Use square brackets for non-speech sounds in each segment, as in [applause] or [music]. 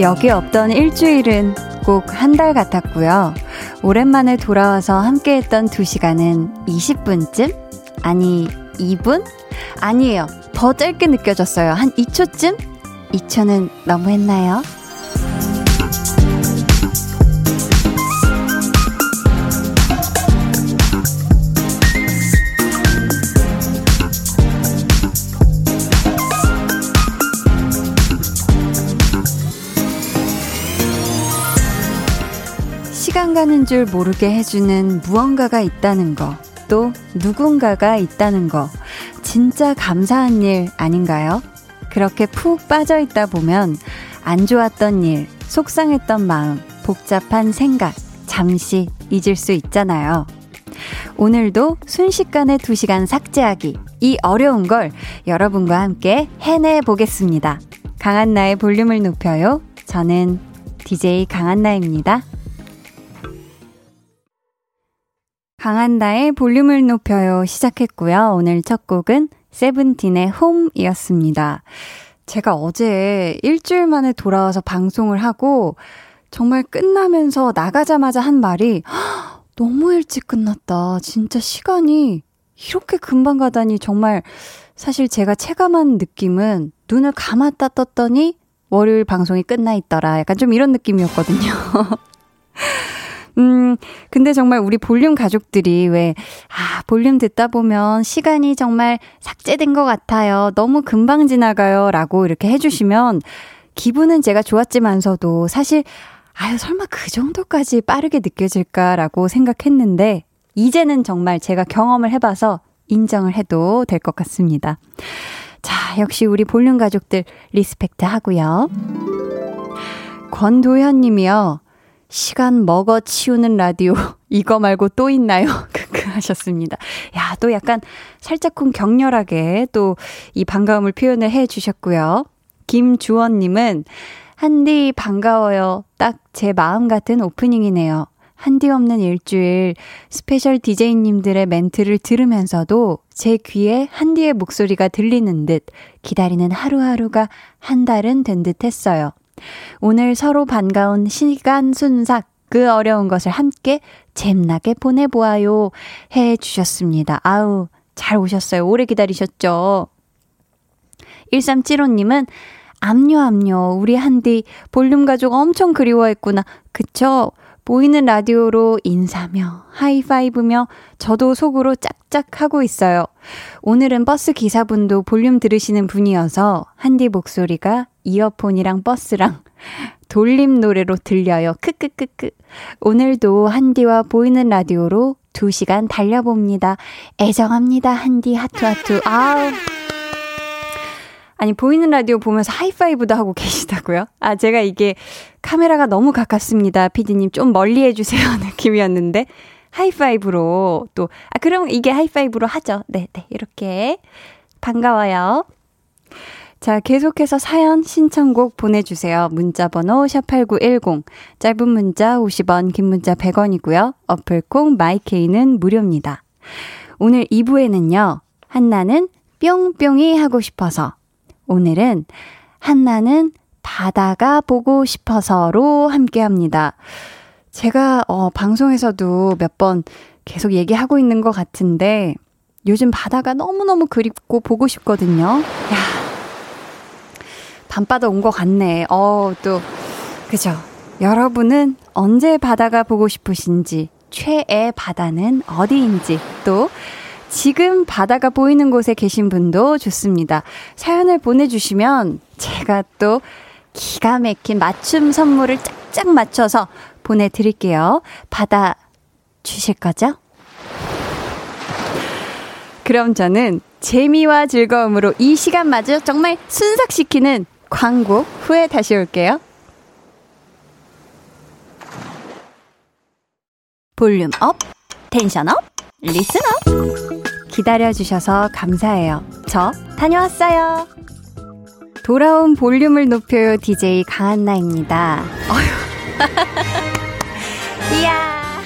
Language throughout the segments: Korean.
여기 없던 일주일은 꼭 한 달 같았고요. 오랜만에 돌아와서 함께했던 2시간은 20분쯤? 아니, 2분? 아니에요. 더 짧게 느껴졌어요. 한 2초쯤? 2초는 너무했나요? 시간 가는 줄 모르게 해주는 무언가가 있다는 거, 또 누군가가 있다는 거, 진짜 감사한 일 아닌가요? 그렇게 푹 빠져 있다 보면 안 좋았던 일, 속상했던 마음, 복잡한 생각, 잠시 잊을 수 있잖아요. 오늘도 순식간에 2시간 삭제하기. 이 어려운 걸 여러분과 함께 해내 보겠습니다. 강한나의 볼륨을 높여요. 저는 DJ 강한나입니다. 강한나의 볼륨을 높여요 시작했고요. 오늘 첫 곡은 세븐틴의 홈이었습니다. 제가 어제 일주일 만에 돌아와서 방송을 하고 정말 끝나면서 나가자마자 한 말이 너무 일찍 끝났다. 진짜 시간이 이렇게 금방 가다니 정말 사실 제가 체감한 느낌은 눈을 감았다 떴더니 월요일 방송이 끝나 있더라. 약간 좀 이런 느낌이었거든요. [laughs] 음, 근데 정말 우리 볼륨 가족들이 왜, 아, 볼륨 듣다 보면 시간이 정말 삭제된 것 같아요. 너무 금방 지나가요. 라고 이렇게 해주시면 기분은 제가 좋았지만서도 사실, 아유, 설마 그 정도까지 빠르게 느껴질까라고 생각했는데, 이제는 정말 제가 경험을 해봐서 인정을 해도 될 것 같습니다. 자, 역시 우리 볼륨 가족들 respect 하고요. 권도현 님이요. 시간 먹어 치우는 라디오 [laughs] 이거 말고 또 있나요? [laughs] 크크 하셨습니다. 야, 또 약간 살짝쿵 격렬하게 또 이 반가움을 표현을 해 주셨고요. 김주원 님은 한디 반가워요. 딱 제 마음 같은 오프닝이네요. 한디 없는 일주일 스페셜 DJ님들의 멘트를 들으면서도 제 귀에 한디의 목소리가 들리는 듯 기다리는 하루하루가 한 달은 된 듯 했어요. 오늘 서로 반가운 시간 순삭 그 어려운 것을 함께 잼나게 보내보아요 해 주셨습니다. 아우, 잘 오셨어요. 오래 기다리셨죠? 1375님은 압류, 압류. 우리 한디 볼륨 가족 엄청 그리워했구나. 그쵸? 보이는 라디오로 인사며 하이파이브며 저도 속으로 짝짝 하고 있어요. 오늘은 버스 기사분도 볼륨 들으시는 분이어서 한디 목소리가 이어폰이랑 버스랑 [laughs] 돌림 노래로 들려요. 크크크크. 오늘도 한디와 보이는 라디오로 2시간 달려봅니다. 애정합니다. 한디 하트하트. 아우. 아니, 보이는 라디오 보면서 하이파이브도 하고 [laughs] 계시다고요? 아, 제가 이게 카메라가 너무 가깝습니다. 피디님 좀 멀리 해주세요. [laughs] 느낌이었는데. 하이파이브로 또, 아, 그럼 이게 하이파이브로 하죠. 네, 네. 이렇게. 반가워요. 자, 계속해서 사연 신청곡 보내주세요. 문자번호 샵8910. 짧은 문자 50원, 긴 문자 100원이고요. 어플콩 마이케이는 무료입니다. 오늘 2부에는요. 한나는 뿅뿅이 하고 싶어서. 오늘은 한나는 바다가 보고 싶어서로 함께 합니다. 제가, 어, 방송에서도 몇 번 계속 얘기하고 있는 것 같은데, 요즘 바다가 너무너무 그립고 보고 싶거든요. 야, 밤바다 온 것 같네. 어, 또, 그죠. 여러분은 언제 바다가 보고 싶으신지, 최애 바다는 어디인지, 또, 지금 바다가 보이는 곳에 계신 분도 좋습니다. 사연을 보내주시면 제가 또 기가 막힌 맞춤 선물을 짝짝 맞춰서 보내드릴게요. 받아 주실 거죠? 그럼 저는 재미와 즐거움으로 이 시간마저 정말 순삭시키는 광고 후에 다시 올게요. 볼륨 up, 텐션 up, listen up. 기다려주셔서 감사해요. 저 다녀왔어요. 돌아온 볼륨을 높여요 DJ 강한나입니다. [laughs] 이야.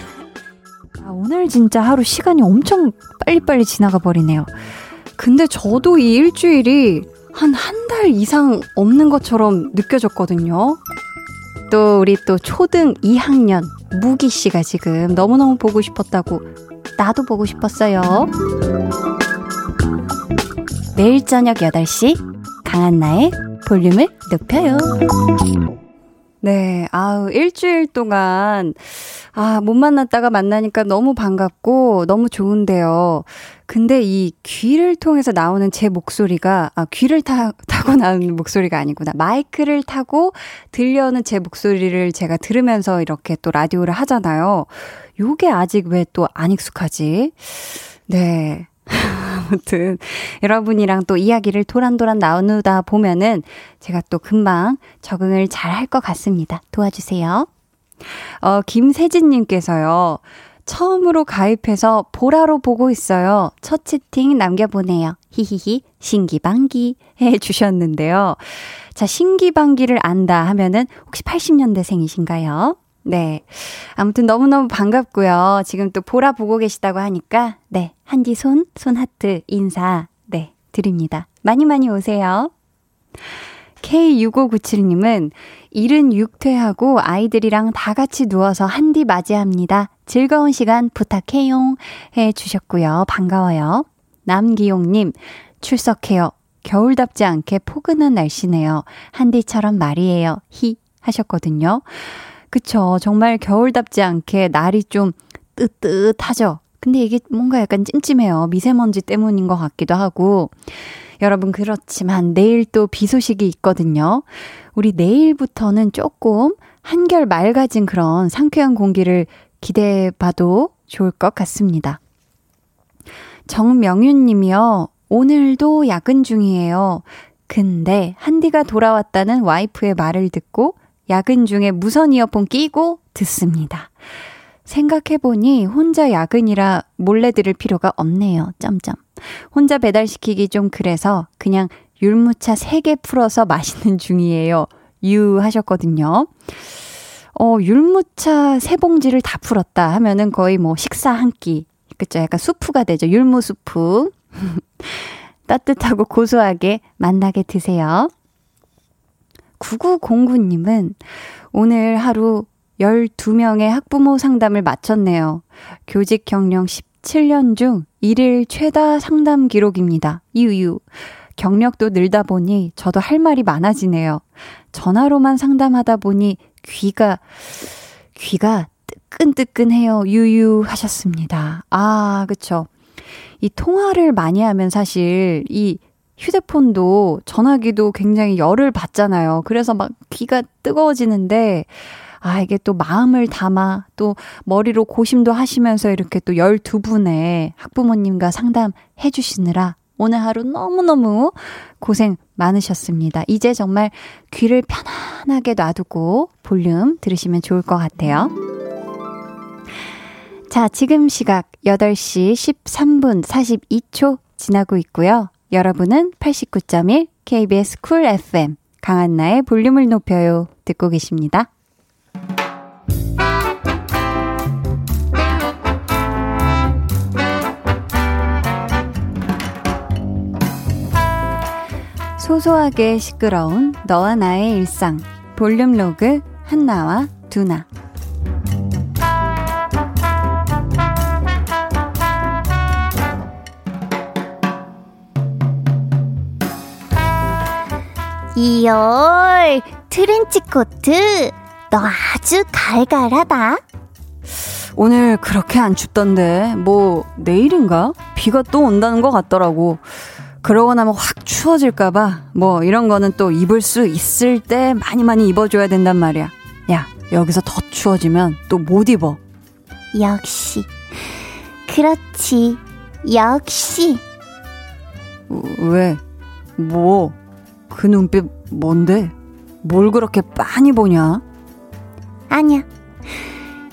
아, 오늘 진짜 하루 시간이 엄청 빨리빨리 지나가 버리네요. 근데 저도 이 일주일이 한 한 달 이상 없는 것처럼 느껴졌거든요. 또 우리 또 초등 2학년 무기 씨가 지금 너무너무 보고 싶었다고 나도 보고 싶었어요. 매일 저녁 8시 강한나의 볼륨을 높여요. 네, 아우, 일주일 동안, 아, 못 만났다가 만나니까 너무 반갑고, 너무 좋은데요. 근데 이 귀를 통해서 나오는 제 목소리가, 아, 귀를 타, 타고 나오는 목소리가 아니구나. 마이크를 타고 들려오는 제 목소리를 제가 들으면서 이렇게 또 라디오를 하잖아요. 요게 아직 왜 또 안 익숙하지? 네. 아무튼 여러분이랑 또 이야기를 도란도란 나누다 보면은 제가 또 금방 적응을 잘 할 것 같습니다. 도와주세요. 어, 김세진님께서요. 처음으로 가입해서 보라로 보고 있어요. 첫 채팅 남겨보네요. 히히히, 신기방기 해 주셨는데요. 자, 신기방기를 안다 하면은 혹시 80년대생이신가요? 네. 아무튼 너무너무 반갑고요. 지금 또 보라 보고 계시다고 하니까, 네. 한디 손, 손 하트, 인사, 네. 드립니다. 많이 많이 오세요. K6597님은 일은 6퇴하고 아이들이랑 다 같이 누워서 한디 맞이합니다. 즐거운 시간 부탁해요. 해 주셨고요. 반가워요. 남기용님, 출석해요. 겨울답지 않게 포근한 날씨네요. 한디처럼 말이에요. 히 하셨거든요. 그쵸. 정말 겨울답지 않게 날이 좀 뜨뜻하죠. 근데 이게 뭔가 약간 찜찜해요. 미세먼지 때문인 것 같기도 하고. 여러분, 그렇지만 내일 또 비 소식이 있거든요. 우리 내일부터는 조금 한결 맑아진 그런 상쾌한 공기를 기대해 봐도 좋을 것 같습니다. 정명윤 님이요. 오늘도 야근 중이에요. 근데 한디가 돌아왔다는 와이프의 말을 듣고 야근 중에 무선 이어폰 끼고 듣습니다. 생각해보니 혼자 야근이라 몰래 들을 필요가 없네요. 점점. 혼자 배달시키기 좀 그래서 그냥 율무차 3개 풀어서 [laughs] 마시는 중이에요. 유 하셨거든요. 어, 율무차 3봉지를 다 풀었다 하면은 거의 뭐 식사 한 끼. 그쵸? 약간 수프가 되죠. 율무 수프. [laughs] 따뜻하고 고소하게 만나게 드세요. 9909님은 오늘 하루 12명의 학부모 상담을 마쳤네요. 교직 경력 17년 중 1일 최다 상담 기록입니다. 유유. 경력도 늘다 보니 저도 할 말이 많아지네요. 전화로만 상담하다 보니 귀가, 귀가 뜨끈뜨끈해요. 유유 하셨습니다. 아, 그쵸. 이 통화를 많이 하면 사실 이 휴대폰도 전화기도 굉장히 열을 받잖아요. 그래서 막 귀가 뜨거워지는데, 아, 이게 또 마음을 담아 또 머리로 고심도 하시면서 이렇게 또 12분의 학부모님과 상담해 주시느라 오늘 하루 너무너무 고생 많으셨습니다. 이제 정말 귀를 편안하게 놔두고 볼륨 들으시면 좋을 것 같아요. 자, 지금 시각 8시 13분 42초 지나고 있고요. 여러분은 89.1 KBS 쿨 FM 강한나의 볼륨을 높여요 듣고 계십니다. 소소하게 시끄러운 너와 나의 일상 볼륨 로그 한나와 두나 이열 트렌치 코트 너 아주 갈갈하다. 오늘 그렇게 안 춥던데. 뭐 내일인가? 비가 또 온다는 것 같더라고. 그러고 나면 확 추워질까봐 뭐 이런 거는 또 입을 수 있을 때 많이 많이 입어줘야 된단 말이야. 야 여기서 더 추워지면 또 못 입어. 역시. 그렇지. 역시. 왜? 뭐? 그 눈빛 뭔데? 뭘 그렇게 빤히 보냐? 아니야.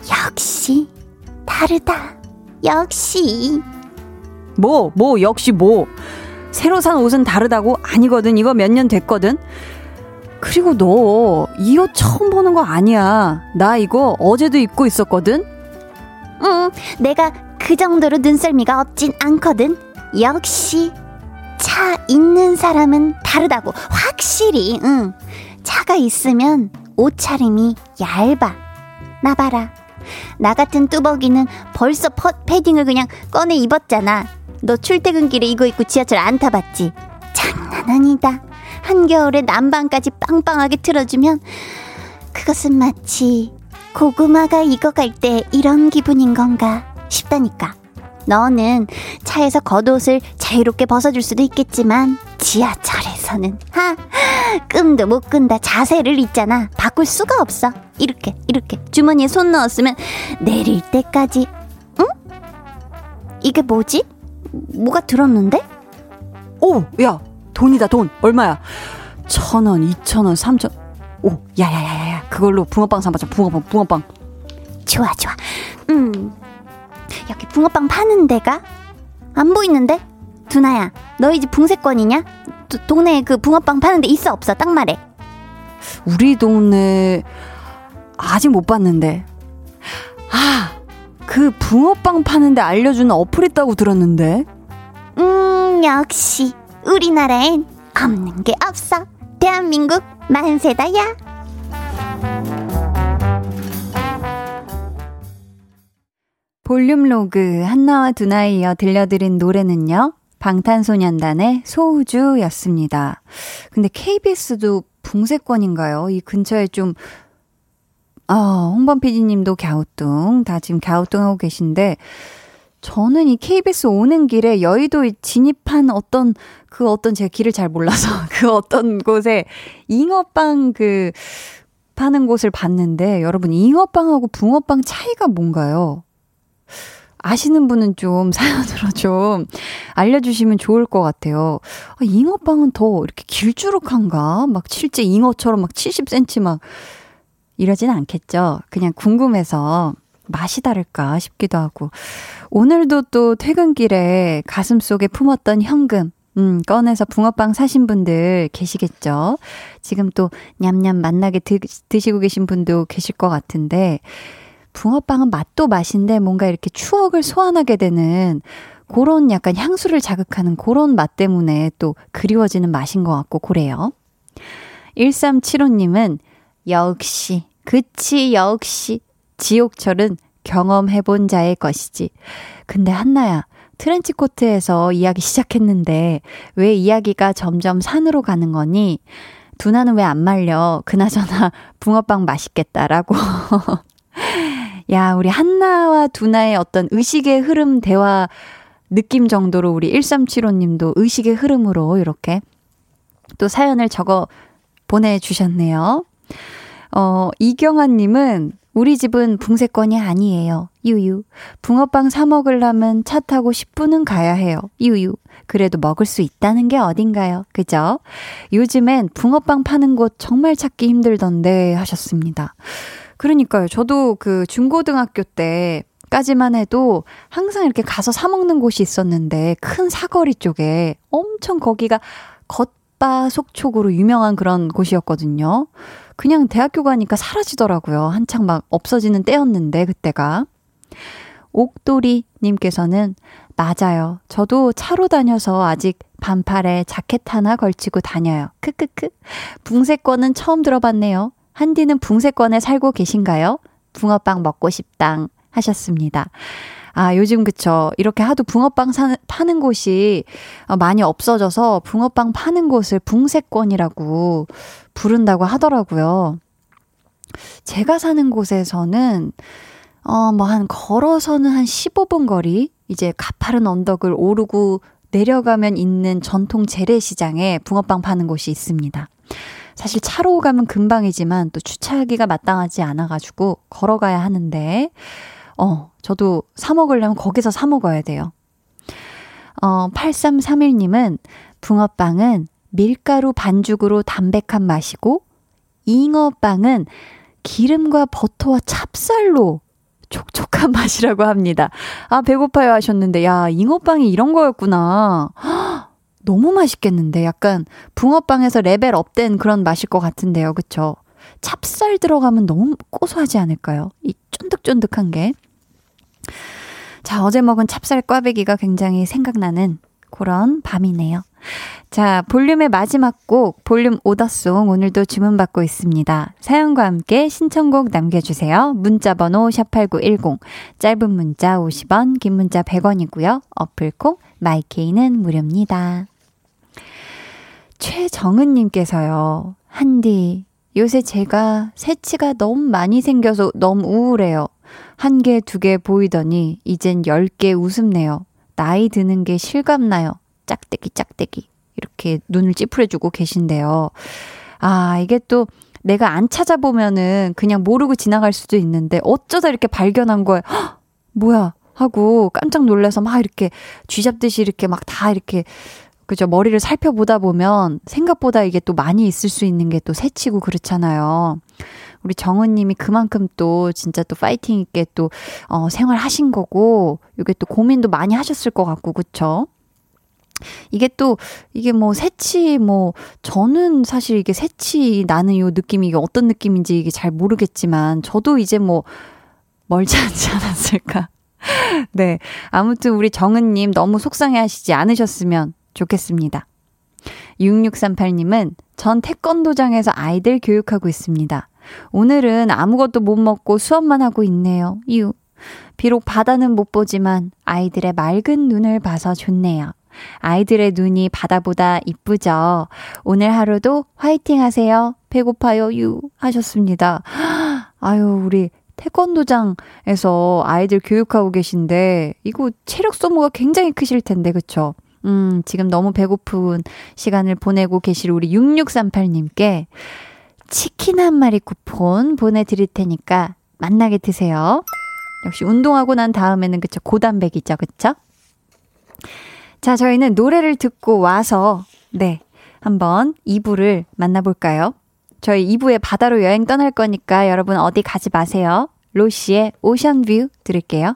역시 다르다. 역시. 뭐, 뭐, 역시 뭐. 새로 산 옷은 다르다고? 아니거든. 이거 몇 년 됐거든. 그리고 너 이 옷 처음 보는 거 아니야. 나 이거 어제도 입고 있었거든. 응, 내가 그 정도로 눈썰미가 없진 않거든. 역시 차 있는 사람은 다르다고 확실히 응. 차가 있으면 옷차림이 얇아. 나 봐라. 나 같은 뚜벅이는 벌써 퍼, 패딩을 그냥 꺼내 입었잖아. 너 출퇴근길에 이거 입고 지하철 안 타봤지? 장난 아니다. 한겨울에 난방까지 빵빵하게 틀어주면 그것은 마치 고구마가 익어갈 때 이런 기분인 건가 싶다니까. 너는 차에서 겉옷을 자유롭게 벗어줄 수도 있겠지만 지하철에서는 하 끔도 못 끈다 자세를 있잖아 바꿀 수가 없어 이렇게 이렇게 주머니에 손 넣었으면 내릴 때까지 응? 이게 뭐지? 뭐가 들었는데? 오, 야, 돈이다, 돈. 얼마야? 천 원, 이천 원, 삼천. 오, 야야야야야. 그걸로 붕어빵 사먹자. 붕어빵, 붕어빵. 좋아, 좋아. 음, 여기 붕어빵 파는 데가 안 보이는데? 두나야, 너희 집 붕세권이냐? 도, 동네에 그 붕어빵 파는 데 있어 없어? 딱 말해. 우리 동네 아직 못 봤는데. 아, 그 붕어빵 파는데 알려주는 어플 있다고 들었는데. 음, 역시 우리나라엔 없는 게 없어. 대한민국 만세다야. 볼륨 로그 한나와 두나에 이어 들려드린 노래는요. 방탄소년단의 소우주였습니다. 근데 KBS도 붕세권인가요? 이 근처에 좀, 아, 홍범 PD님도 갸우뚱, 다 지금 갸우뚱하고 계신데, 저는 이 KBS 오는 길에 여의도 진입한 어떤, 그 어떤 제가 길을 잘 몰라서 [laughs] 그 어떤 곳에 잉어빵 그 파는 곳을 봤는데, 여러분, 잉어빵하고 붕어빵 차이가 뭔가요? 아시는 분은 좀 [laughs] 사연으로 좀 알려주시면 좋을 것 같아요. 아, 잉어빵은 더 이렇게 길쭉한가? 막 실제 잉어처럼 막 70cm 막 이러진 않겠죠. 그냥 궁금해서 맛이 다를까 싶기도 하고. 오늘도 또 퇴근길에 가슴 속에 품었던 현금, 음, 꺼내서 붕어빵 사신 분들 계시겠죠? 지금 또 냠냠 맛나게 드, 드시고 계신 분도 계실 것 같은데, 붕어빵은 맛도 맛인데 뭔가 이렇게 추억을 소환하게 되는 그런 약간 향수를 자극하는 그런 맛 때문에 또 그리워지는 맛인 것 같고 그래요. 1375님은 역시, 그치, 역시. 지옥철은 경험해본 자의 것이지. 근데 한나야, 트렌치 코트에서 이야기 시작했는데 왜 이야기가 점점 산으로 가는 거니? 두나는 왜 안 말려? 그나저나 붕어빵 맛있겠다라고. [laughs] 야, 우리 한나와 두나의 어떤 의식의 흐름 대화 느낌 정도로 우리 1375님도 의식의 흐름으로 이렇게 또 사연을 적어 보내주셨네요. 어, 이경아님은 우리 집은 붕세권이 아니에요. 유유. 붕어빵 사 먹으려면 차 타고 10분은 가야 해요. 유유. 그래도 먹을 수 있다는 게 어딘가요? 그죠? 요즘엔 붕어빵 파는 곳 정말 찾기 힘들던데 하셨습니다. 그러니까요. 저도 그 중고등학교 때 까지만 해도 항상 이렇게 가서 사 먹는 곳이 있었는데 큰 사거리 쪽에 엄청 거기가 겉바 속촉으로 유명한 그런 곳이었거든요. 그냥 대학교 가니까 사라지더라고요. 한창 막 없어지는 때였는데 그때가. 옥돌이 님께서는 맞아요. 저도 차로 다녀서 아직 반팔에 자켓 하나 걸치고 다녀요. 크크크. 붕세권은 처음 들어봤네요. 한디는 붕세권에 살고 계신가요? 붕어빵 먹고 싶당 하셨습니다. 아, 요즘 그쵸. 이렇게 하도 붕어빵 사, 파는 곳이 어, 많이 없어져서 붕어빵 파는 곳을 붕세권이라고 부른다고 하더라고요. 제가 사는 곳에서는, 어, 뭐 한 걸어서는 한 15분 거리, 이제 가파른 언덕을 오르고 내려가면 있는 전통 재래시장에 붕어빵 파는 곳이 있습니다. 사실 차로 가면 금방이지만 또 주차하기가 마땅하지 않아가지고 걸어가야 하는데, 어, 저도 사 먹으려면 거기서 사 먹어야 돼요. 어, 8331님은 붕어빵은 밀가루 반죽으로 담백한 맛이고, 잉어빵은 기름과 버터와 찹쌀로 촉촉한 맛이라고 합니다. 아, 배고파요 하셨는데, 야, 잉어빵이 이런 거였구나. 너무 맛있겠는데 약간 붕어빵에서 레벨 up된 그런 맛일 것 같은데요. 그쵸? 찹쌀 들어가면 너무 고소하지 않을까요? 이 쫀득쫀득한 게. 자, 어제 먹은 찹쌀 꽈배기가 굉장히 생각나는 그런 밤이네요. 자, 볼륨의 마지막 곡, 볼륨 오더송 오늘도 주문받고 있습니다. 사연과 함께 신청곡 남겨주세요. 문자번호 샵8910, 짧은 문자 50원, 긴 문자 100원이고요. 어플콩, 마이케이는 무료입니다. 최정은님께서요, 한디, 요새 제가 새치가 너무 많이 생겨서 너무 우울해요. 한 개, 두 개 보이더니 이젠 열개 웃음네요. 나이 드는 게 실감나요. 짝대기, 짝대기. 이렇게 눈을 찌푸려주고 계신데요. 아, 이게 또 내가 안 찾아보면은 그냥 모르고 지나갈 수도 있는데 어쩌다 이렇게 발견한 거예요. 헉, 뭐야? 하고 깜짝 놀라서 막 이렇게 쥐잡듯이 이렇게 막 다 이렇게 그죠. 머리를 살펴보다 보면 생각보다 이게 또 많이 있을 수 있는 게 또 새치고 그렇잖아요. 우리 정은님이 그만큼 또 진짜 또 파이팅 있게 또, 어, 생활하신 거고, 이게 또 고민도 많이 하셨을 것 같고, 그쵸? 이게 또, 이게 뭐, 새치, 뭐, 저는 사실 이게 새치 나는 요 느낌이 이게 어떤 느낌인지 이게 잘 모르겠지만, 저도 이제 뭐, 멀지 않지 않았을까. [laughs] 네. 아무튼 우리 정은님 너무 속상해 하시지 않으셨으면 좋겠습니다. 6638님은 전 태권도장에서 아이들 교육하고 있습니다. 오늘은 아무것도 못 먹고 수업만 하고 있네요. 이유. 비록 바다는 못 보지만 아이들의 맑은 눈을 봐서 좋네요. 아이들의 눈이 바다보다 이쁘죠? 오늘 하루도 화이팅 하세요. 배고파요, 유. 하셨습니다. 아유, 우리 태권도장에서 아이들 교육하고 계신데, 이거 체력 소모가 굉장히 크실 텐데, 그쵸? 음, 지금 너무 배고픈 시간을 보내고 계실 우리 6638님께 치킨 한 마리 쿠폰 보내드릴 테니까 만나게 드세요. 역시 운동하고 난 다음에는 그쵸 고단백이죠 그쵸? 자 저희는 노래를 듣고 와서 네 한번 2부를 만나볼까요? 저희 2부에 바다로 여행 떠날 거니까 여러분 어디 가지 마세요. 로시의 오션뷰 들을게요.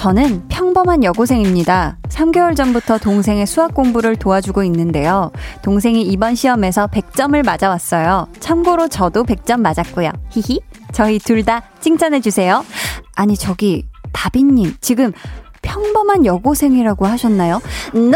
저는 평범한 여고생입니다. 3개월 전부터 동생의 수학 공부를 도와주고 있는데요. 동생이 이번 시험에서 100점을 맞아왔어요. 참고로 저도 100점 맞았고요. 히히. 저희 둘 다 칭찬해주세요. 아니, 저기, 다비님, 지금 평범한 여고생이라고 하셨나요? n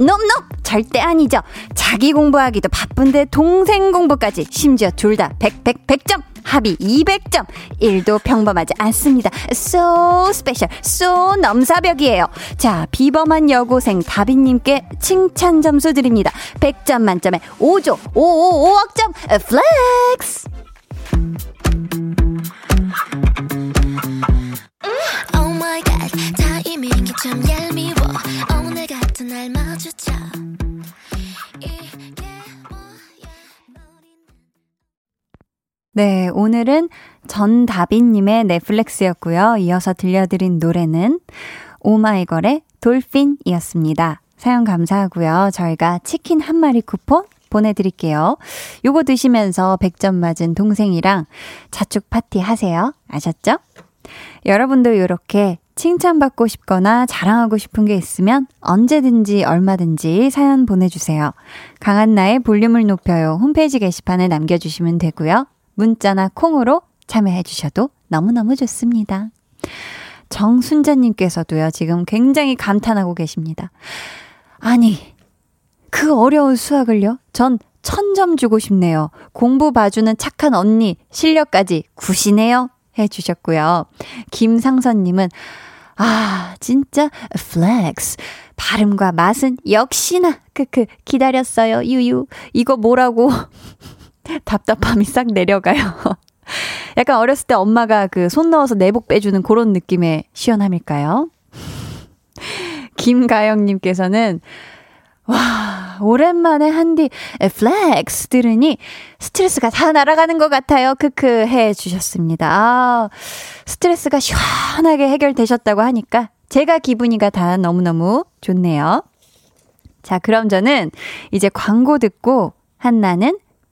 놈놈 절대 아니죠. 자기 공부하기도 바쁜데 동생 공부까지 심지어 둘 다 100, 100, 100점 합이 200점 1도 평범하지 않습니다. So special, so 넘사벽이에요. 자 비범한 여고생 다빈님께 칭찬 점수 드립니다. 100점 만점에 5조 5 5억점 flex 네, 오늘은 전다빈님의 넷플렉스였고요. 이어서 들려드린 노래는 오마이걸의 돌핀이었습니다. 사연 감사하고요. 저희가 치킨 한 마리 쿠폰 보내드릴게요. 요거 드시면서 100점 맞은 동생이랑 자축 파티 하세요. 아셨죠? 여러분도 이렇게 칭찬받고 싶거나 자랑하고 싶은 게 있으면 언제든지 얼마든지 사연 보내주세요. 강한나의 볼륨을 높여요. 홈페이지 게시판에 남겨주시면 되고요. 문자나 콩으로 참여해 주셔도 너무너무 좋습니다. 정순자님께서도요, 지금 굉장히 감탄하고 계십니다. 아니, 그 어려운 수학을요? 전 천점 주고 싶네요. 공부 봐주는 착한 언니, 실력까지 굿이네요. 해 주셨고요. 김상선님은, 아, 진짜, Flex. 발음과 맛은 역시나, 크크, 기다렸어요, 유유. 이거 뭐라고. 답답함이 싹 내려가요. [laughs] 약간 어렸을 때 엄마가 그 손 넣어서 내복 빼주는 그런 느낌의 시원함일까요? [laughs] 김가영님께서는, 와, 오랜만에 한디 flex 들으니 스트레스가 다 날아가는 것 같아요. 크크 해 주셨습니다. 아, 스트레스가 시원하게 해결되셨다고 하니까 제가 기분이가 다 너무너무 좋네요. 자, 그럼 저는 이제 광고 듣고 한나는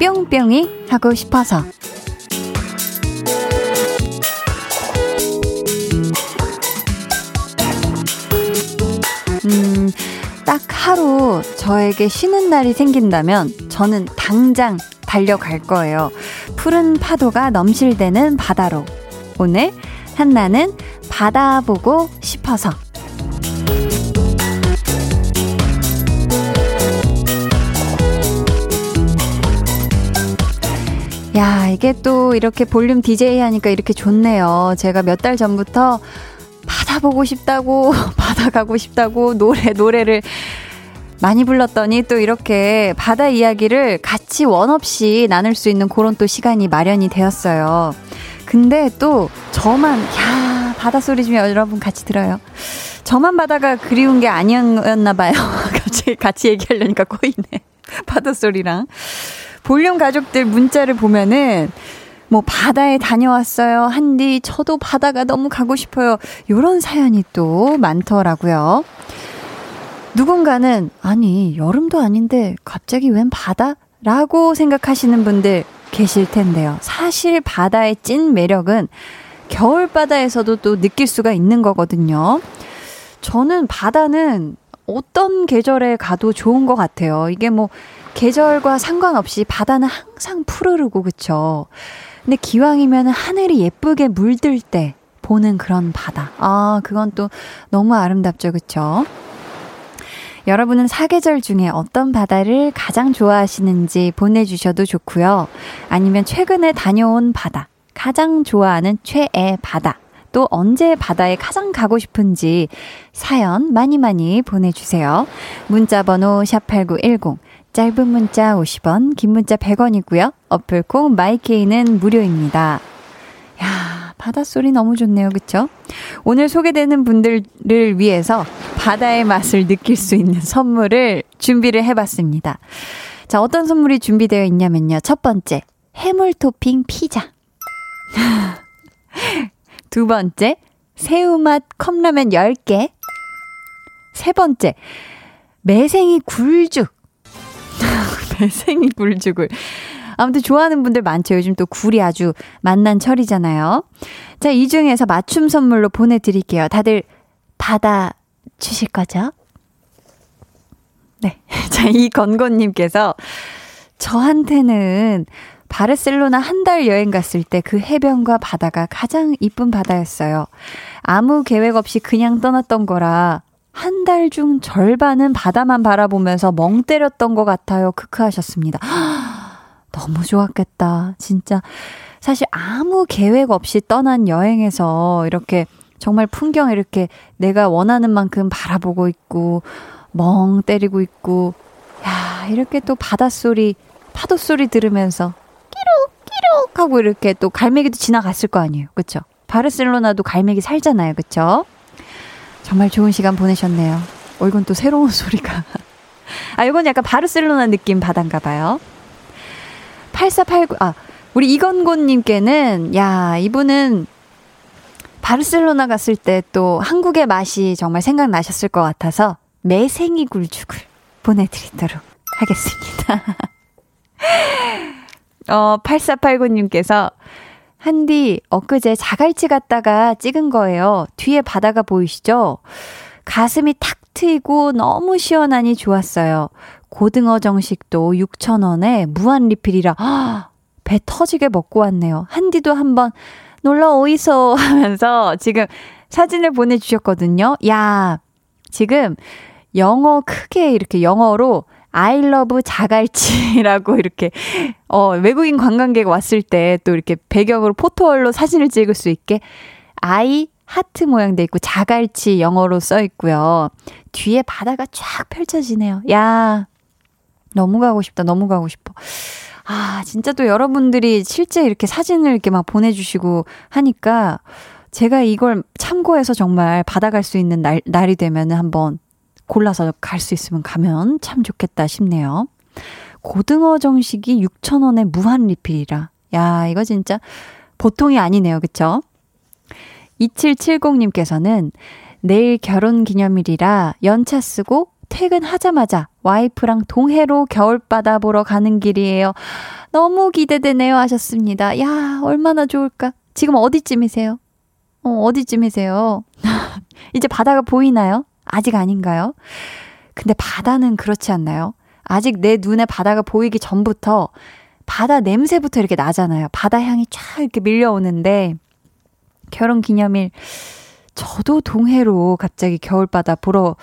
뿅뿅이 하고 싶어서. 음, 딱 하루 저에게 쉬는 날이 생긴다면 저는 당장 달려갈 거예요. 푸른 파도가 넘실대는 바다로. 오늘 한나는 바다 보고 싶어서. 야, 이게 또 이렇게 볼륨 DJ 하니까 이렇게 좋네요. 제가 몇 달 전부터 바다 보고 싶다고, [laughs] 바다 가고 싶다고, 노래, 노래를 많이 불렀더니 또 이렇게 바다 이야기를 같이 원 없이 나눌 수 있는 그런 또 시간이 마련이 되었어요. 근데 또 저만, 야, 바다 소리 좀 여러분 같이 들어요. 저만 바다가 그리운 게 아니었나 봐요. [laughs] 갑자기 같이 얘기하려니까 꼬이네. 바다 소리랑. 볼륨 가족들 문자를 보면은 뭐 바다에 다녀왔어요. 한디 저도 바다가 너무 가고 싶어요. 요런 사연이 또 많더라고요. 누군가는 아니 여름도 아닌데 갑자기 웬 바다? 라고 생각하시는 분들 계실 텐데요. 사실 바다의 찐 매력은 겨울 바다에서도 또 느낄 수가 있는 거거든요. 저는 바다는 어떤 계절에 가도 좋은 것 같아요. 이게 뭐 계절과 상관없이 바다는 항상 푸르르고 그쵸. 근데 기왕이면 하늘이 예쁘게 물들 때 보는 그런 바다. 아, 그건 또 너무 아름답죠. 그쵸? 여러분은 사계절 중에 어떤 바다를 가장 좋아하시는지 보내주셔도 좋고요. 아니면 최근에 다녀온 바다, 가장 좋아하는 최애 바다, 또 언제 바다에 가장 가고 싶은지 사연 많이 많이 보내주세요. 문자번호 샵8910, 짧은 문자 50원, 긴 문자 100원이고요. 어플콩 마이케이는 무료입니다. 야, 바닷소리 너무 좋네요. 그쵸? 오늘 소개되는 분들을 위해서 바다의 맛을 느낄 수 있는 선물을 준비를 해봤습니다. 자, 어떤 선물이 준비되어 있냐면요. 첫 번째, 해물 토핑 피자. [laughs] 두 번째, 새우맛 컵라면 10개. 세 번째, 매생이 굴죽. [laughs] 매생이 굴죽을. 아무튼 좋아하는 분들 많죠. 요즘 또 굴이 아주 만난 철이잖아요. 자, 이 중에서 맞춤 선물로 보내드릴게요. 다들 받아 주실 거죠? 네. [laughs] 자, 이 건건님께서 저한테는 바르셀로나 한 달 여행 갔을 때 그 해변과 바다가 가장 이쁜 바다였어요. 아무 계획 없이 그냥 떠났던 거라 한 달 중 절반은 바다만 바라보면서 멍 때렸던 것 같아요. 크크 하셨습니다. [gasps] 너무 좋았겠다. 진짜. 사실 아무 계획 없이 떠난 여행에서 이렇게 정말 풍경 이렇게 내가 원하는 만큼 바라보고 있고, 멍 때리고 있고, 야, 이렇게 또 바닷소리, 파도소리 들으면서 끼룩, 끼룩 하고 이렇게 또 갈매기도 지나갔을 거 아니에요. 그쵸? 바르셀로나도 갈매기 살잖아요. 그쵸? 정말 좋은 시간 보내셨네요. 어, 이건 또 새로운 [laughs] 소리가. 아, 이건 약간 바르셀로나 느낌 바단가 봐요. 8489, 아, 우리 이건곤님께는, 야, 이분은 바르셀로나 갔을 때 또 한국의 맛이 정말 생각나셨을 것 같아서 매생이 굴죽을 보내드리도록 하겠습니다. [laughs] 어, 8489님께서 한디 엊그제 자갈치 갔다가 찍은 거예요. 뒤에 바다가 보이시죠? 가슴이 탁 트이고 너무 시원하니 좋았어요. 고등어 정식도 6,000원에 무한 리필이라 배 터지게 먹고 왔네요. 한디도 한번 놀러 오이소 하면서 지금 사진을 보내주셨거든요. 야, 지금 영어 크게 이렇게 영어로 I love 자갈치라고 이렇게, 어, 외국인 관광객 왔을 때 또 이렇게 배경으로 포토월로 사진을 찍을 수 있게 I 하트 모양 돼 있고 자갈치 영어로 써 있고요. 뒤에 바다가 쫙 펼쳐지네요. 야, 너무 가고 싶다. 너무 가고 싶어. 아, 진짜 또 여러분들이 실제 이렇게 사진을 이렇게 막 보내 주시고 하니까 제가 이걸 참고해서 정말 받아갈 수 있는 날, 날이 되면 한번 골라서 갈 수 있으면 가면 참 좋겠다 싶네요. 고등어 정식이 6,000원에 무한 리필이라. 야, 이거 진짜 보통이 아니네요. 그쵸? 2770님께서는 내일 결혼 기념일이라 연차 쓰고 퇴근하자마자 와이프랑 동해로 겨울바다 보러 가는 길이에요. 너무 기대되네요 하셨습니다. 야, 얼마나 좋을까? 지금 어디쯤이세요? 어, 어디쯤이세요? [laughs] 이제 바다가 보이나요? 아직 아닌가요? 근데 바다는 그렇지 않나요? 아직 내 눈에 바다가 보이기 전부터 바다 냄새부터 이렇게 나잖아요. 바다 향이 쫙 이렇게 밀려오는데 결혼 기념일 저도 동해로 갑자기 겨울바다 보러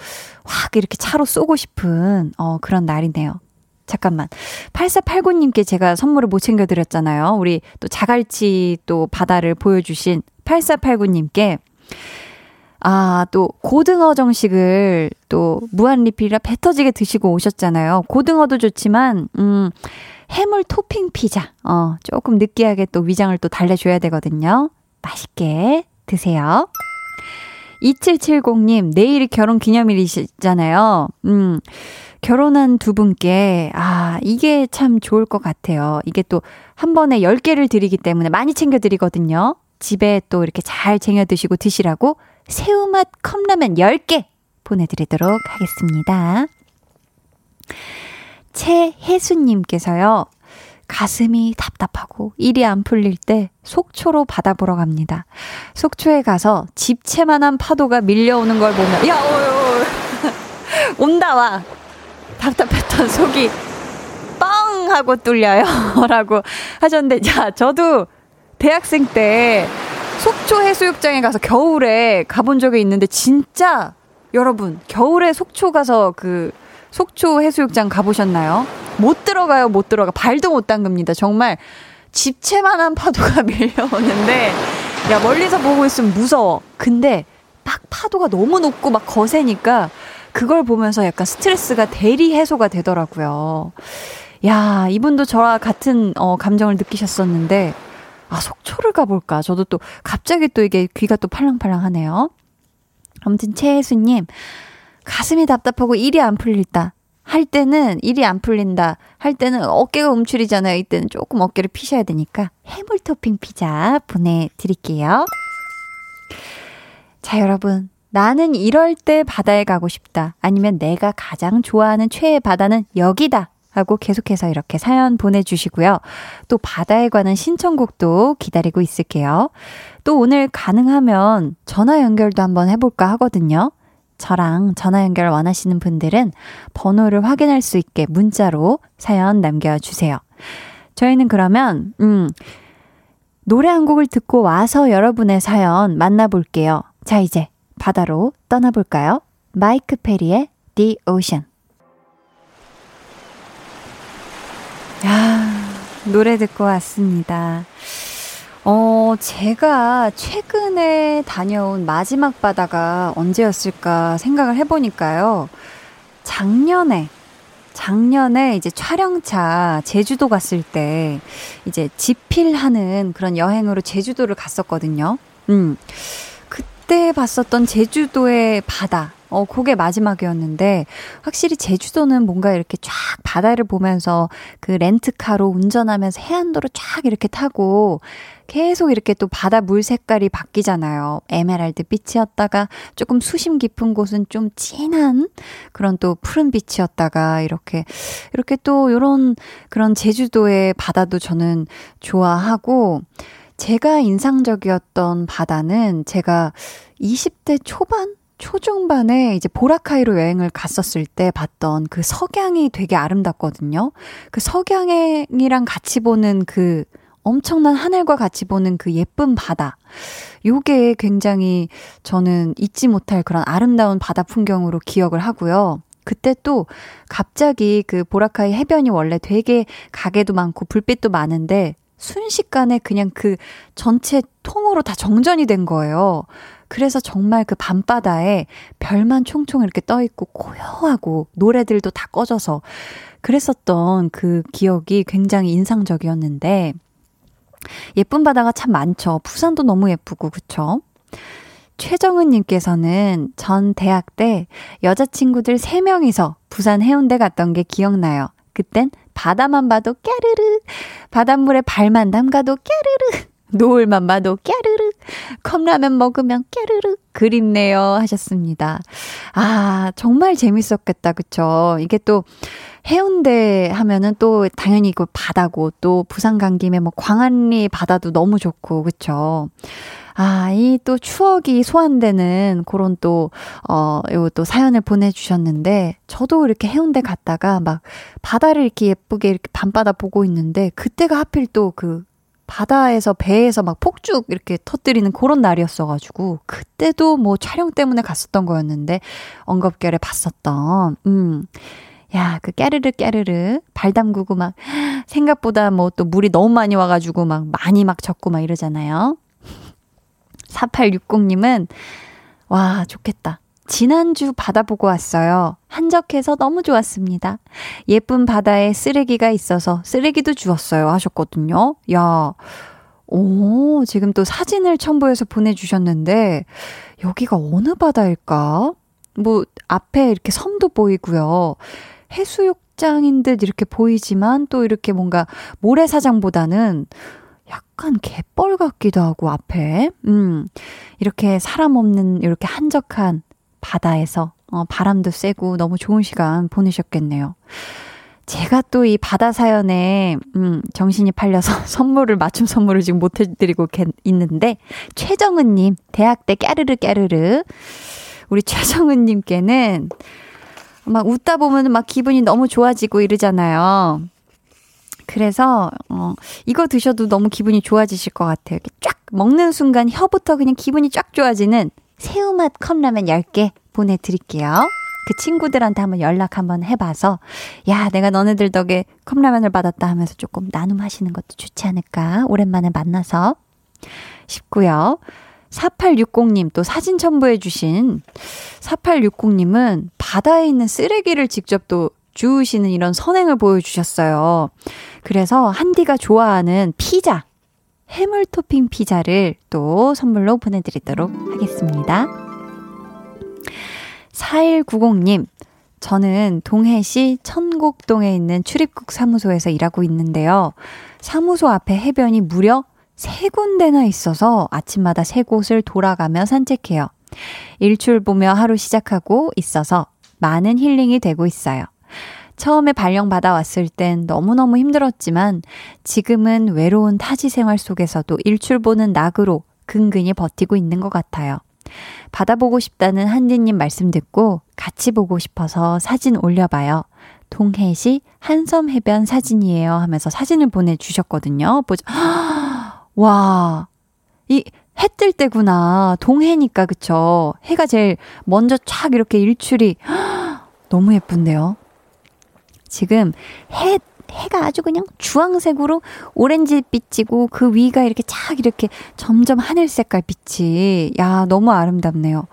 확 이렇게 차로 쏘고 싶은 어 그런 날이네요. 잠깐만. 8489님께 제가 선물을 못 챙겨드렸잖아요. 우리 또 자갈치 또 바다를 보여주신 8489님께 아, 또 고등어 정식을 또 무한 리필이라 배 터지게 드시고 오셨잖아요. 고등어도 좋지만 음 해물 토핑 피자. 어, 조금 느끼하게 또 위장을 또 달래줘야 되거든요. 맛있게 드세요. 2770님, 내일이 결혼 기념일이시잖아요. 음, 결혼한 두 분께, 아, 이게 참 좋을 것 같아요. 이게 또 한 번에 10개를 드리기 때문에 많이 챙겨드리거든요. 집에 또 이렇게 잘 쟁여 드시고 드시라고 새우맛 컵라면 10개 보내드리도록 하겠습니다. 최혜수님께서요, 가슴이 답답하고 일이 안 풀릴 때 속초로 바다 보러 갑니다. 속초에 가서 집채만한 파도가 밀려오는 걸 보면, 야, 어, 어, 어. 온다, 와. 답답했던 속이 뻥! 하고 뚫려요. [laughs] 라고 하셨는데, 자, 저도 대학생 때 속초 해수욕장에 가서 겨울에 가본 적이 있는데 진짜 여러분 겨울에 속초 가서 그 속초 해수욕장 가보셨나요? 못 들어가요, 못 들어가. 발도 못 담급니다. 정말 집채만한 파도가 [laughs] 밀려오는데 야 멀리서 보고 있으면 무서워. 근데 막 파도가 너무 높고 막 거세니까 그걸 보면서 약간 스트레스가 대리 해소가 되더라고요. 야 이분도 저와 같은 어, 감정을 느끼셨었는데 아, 속초를 가볼까? 저도 또 갑자기 또 이게 귀가 또 팔랑팔랑하네요. 아무튼 최혜수님, 가슴이 답답하고 일이 안 풀린다. 할 때는 일이 안 풀린다. 할 때는 어깨가 움츠리잖아요. 이때는 조금 어깨를 피셔야 되니까 해물 토핑 피자 보내드릴게요. 자, 여러분. 나는 이럴 때 바다에 가고 싶다. 아니면 내가 가장 좋아하는 최애 바다는 여기다. 하고 계속해서 이렇게 사연 보내주시고요. 또 바다에 관한 신청곡도 기다리고 있을게요. 또 오늘 가능하면 전화 연결도 한번 해볼까 하거든요. 저랑 전화 연결 원하시는 분들은 번호를 확인할 수 있게 문자로 사연 남겨주세요. 저희는 그러면, 음, 노래 한 곡을 듣고 와서 여러분의 사연 만나볼게요. 자, 이제 바다로 떠나볼까요? 마이크 페리의 The Ocean. 야, 노래 듣고 왔습니다. 어, 제가 최근에 다녀온 마지막 바다가 언제였을까 생각을 해보니까요. 작년에, 작년에 이제 촬영차 제주도 갔을 때 이제 지필하는 그런 여행으로 제주도를 갔었거든요. 음. 그때 봤었던 제주도의 바다. 어, 그게 마지막이었는데, 확실히 제주도는 뭔가 이렇게 쫙 바다를 보면서 그 렌트카로 운전하면서 해안도로 쫙 이렇게 타고, 계속 이렇게 또 바다 물 색깔이 바뀌잖아요. 에메랄드 빛이었다가 조금 수심 깊은 곳은 좀 진한 그런 또 푸른 빛이었다가 이렇게 이렇게 또 요런 그런 제주도의 바다도 저는 좋아하고 제가 인상적이었던 바다는 제가 20대 초반 초중반에 이제 보라카이로 여행을 갔었을 때 봤던 그 석양이 되게 아름답거든요. 그 석양이랑 같이 보는 그 엄청난 하늘과 같이 보는 그 예쁜 바다. 요게 굉장히 저는 잊지 못할 그런 아름다운 바다 풍경으로 기억을 하고요. 그때 또 갑자기 그 보라카이 해변이 원래 되게 가게도 많고 불빛도 많은데 순식간에 그냥 그 전체 통으로 다 정전이 된 거예요. 그래서 정말 그 밤바다에 별만 총총 이렇게 떠 있고 고요하고 노래들도 다 꺼져서 그랬었던 그 기억이 굉장히 인상적이었는데 예쁜 바다가 참 많죠. 부산도 너무 예쁘고, 그쵸? 최정은 님께서는 전 대학 때 여자친구들 3명이서 부산 해운대 갔던 게 기억나요. 그땐 바다만 봐도 깨르르, 바닷물에 발만 담가도 깨르르, 노을만 봐도 깨르르, 컵라면 먹으면 깨르르, 그립네요. 하셨습니다. 아, 정말 재밌었겠다. 그쵸? 이게 또 해운대 하면은 또 당연히 그 바다고 또 부산 간 김에 뭐 광안리 바다도 너무 좋고 그쵸. 아, 이 또 추억이 소환되는 그런 또, 어, 요 또 사연을 보내주셨는데, 저도 이렇게 해운대 갔다가 막 바다를 이렇게 예쁘게 이렇게 밤바다 보고 있는데, 그때가 하필 또 그 바다에서 배에서 막 폭죽 이렇게 터뜨리는 그런 날이었어가지고, 그때도 뭐 촬영 때문에 갔었던 거였는데, 언급결에 봤었던, 음. 야, 그 깨르르 깨르르 발 담그고 막 [gasps] 생각보다 뭐 또 물이 너무 많이 와가지고 막 많이 막 젖고 막 이러잖아요. 4860님은 와, 좋겠다. 지난주 바다 보고 왔어요. 한적해서 너무 좋았습니다. 예쁜 바다에 쓰레기가 있어서 쓰레기도 주웠어요. 하셨거든요. 야, 오, 지금 또 사진을 첨부해서 보내주셨는데, 여기가 어느 바다일까? 뭐, 앞에 이렇게 섬도 보이고요. 해수욕장인 듯 이렇게 보이지만 또 이렇게 뭔가 모래사장보다는 약간 갯벌 같기도 하고 앞에 음 이렇게 사람 없는 이렇게 한적한 바다에서 어, 바람도 쐬고 너무 좋은 시간 보내셨겠네요. 제가 또 이 바다 사연에 음, 정신이 팔려서 [laughs] 선물을 맞춤 선물을 지금 못 해드리고 있는데 최정은님 대학 때 깨르르 깨르르 우리 최정은님께는 막 웃다 보면 막 기분이 너무 좋아지고 이러잖아요. 그래서 어 이거 드셔도 너무 기분이 좋아지실 것 같아요. 이렇게 쫙 먹는 순간 혀부터 그냥 기분이 쫙 좋아지는 새우맛 컵라면 10개 보내드릴게요. 그 친구들한테 한번 연락 한번 해봐서 야 내가 너네들 덕에 컵라면을 받았다 하면서 조금 나눔하시는 것도 좋지 않을까 오랜만에 만나서 싶고요. 4860님 또 사진 첨부해주신 4860님은 바다에 있는 쓰레기를 직접 또 주우시는 이런 선행을 보여주셨어요. 그래서 한디가 좋아하는 피자, 해물 토핑 피자를 또 선물로 보내드리도록 하겠습니다. 4190님, 저는 동해시 천곡동에 있는 출입국 사무소에서 일하고 있는데요. 사무소 앞에 해변이 무려 세 군데나 있어서 아침마다 세 곳을 돌아가며 산책해요. 일출 보며 하루 시작하고 있어서 많은 힐링이 되고 있어요. 처음에 발령 받아 왔을 땐 너무너무 힘들었지만 지금은 외로운 타지 생활 속에서도 일출 보는 낙으로 근근히 버티고 있는 것 같아요. 받아보고 싶다는 한디님 말씀 듣고 같이 보고 싶어서 사진 올려봐요. 동해시 한섬 해변 사진이에요 하면서 사진을 보내주셨거든요. 보자. [gasps] 와, 이 해 뜰 때구나. 동해니까, 그쵸? 해가 제일 먼저 촥 이렇게 일출이 [gasps] 너무 예쁜데요. 지금 해, 해가 아주 그냥 주황색으로 오렌지 빛이고 그 위가 이렇게 촥 이렇게 점점 하늘 색깔 빛이, 야, 너무 아름답네요.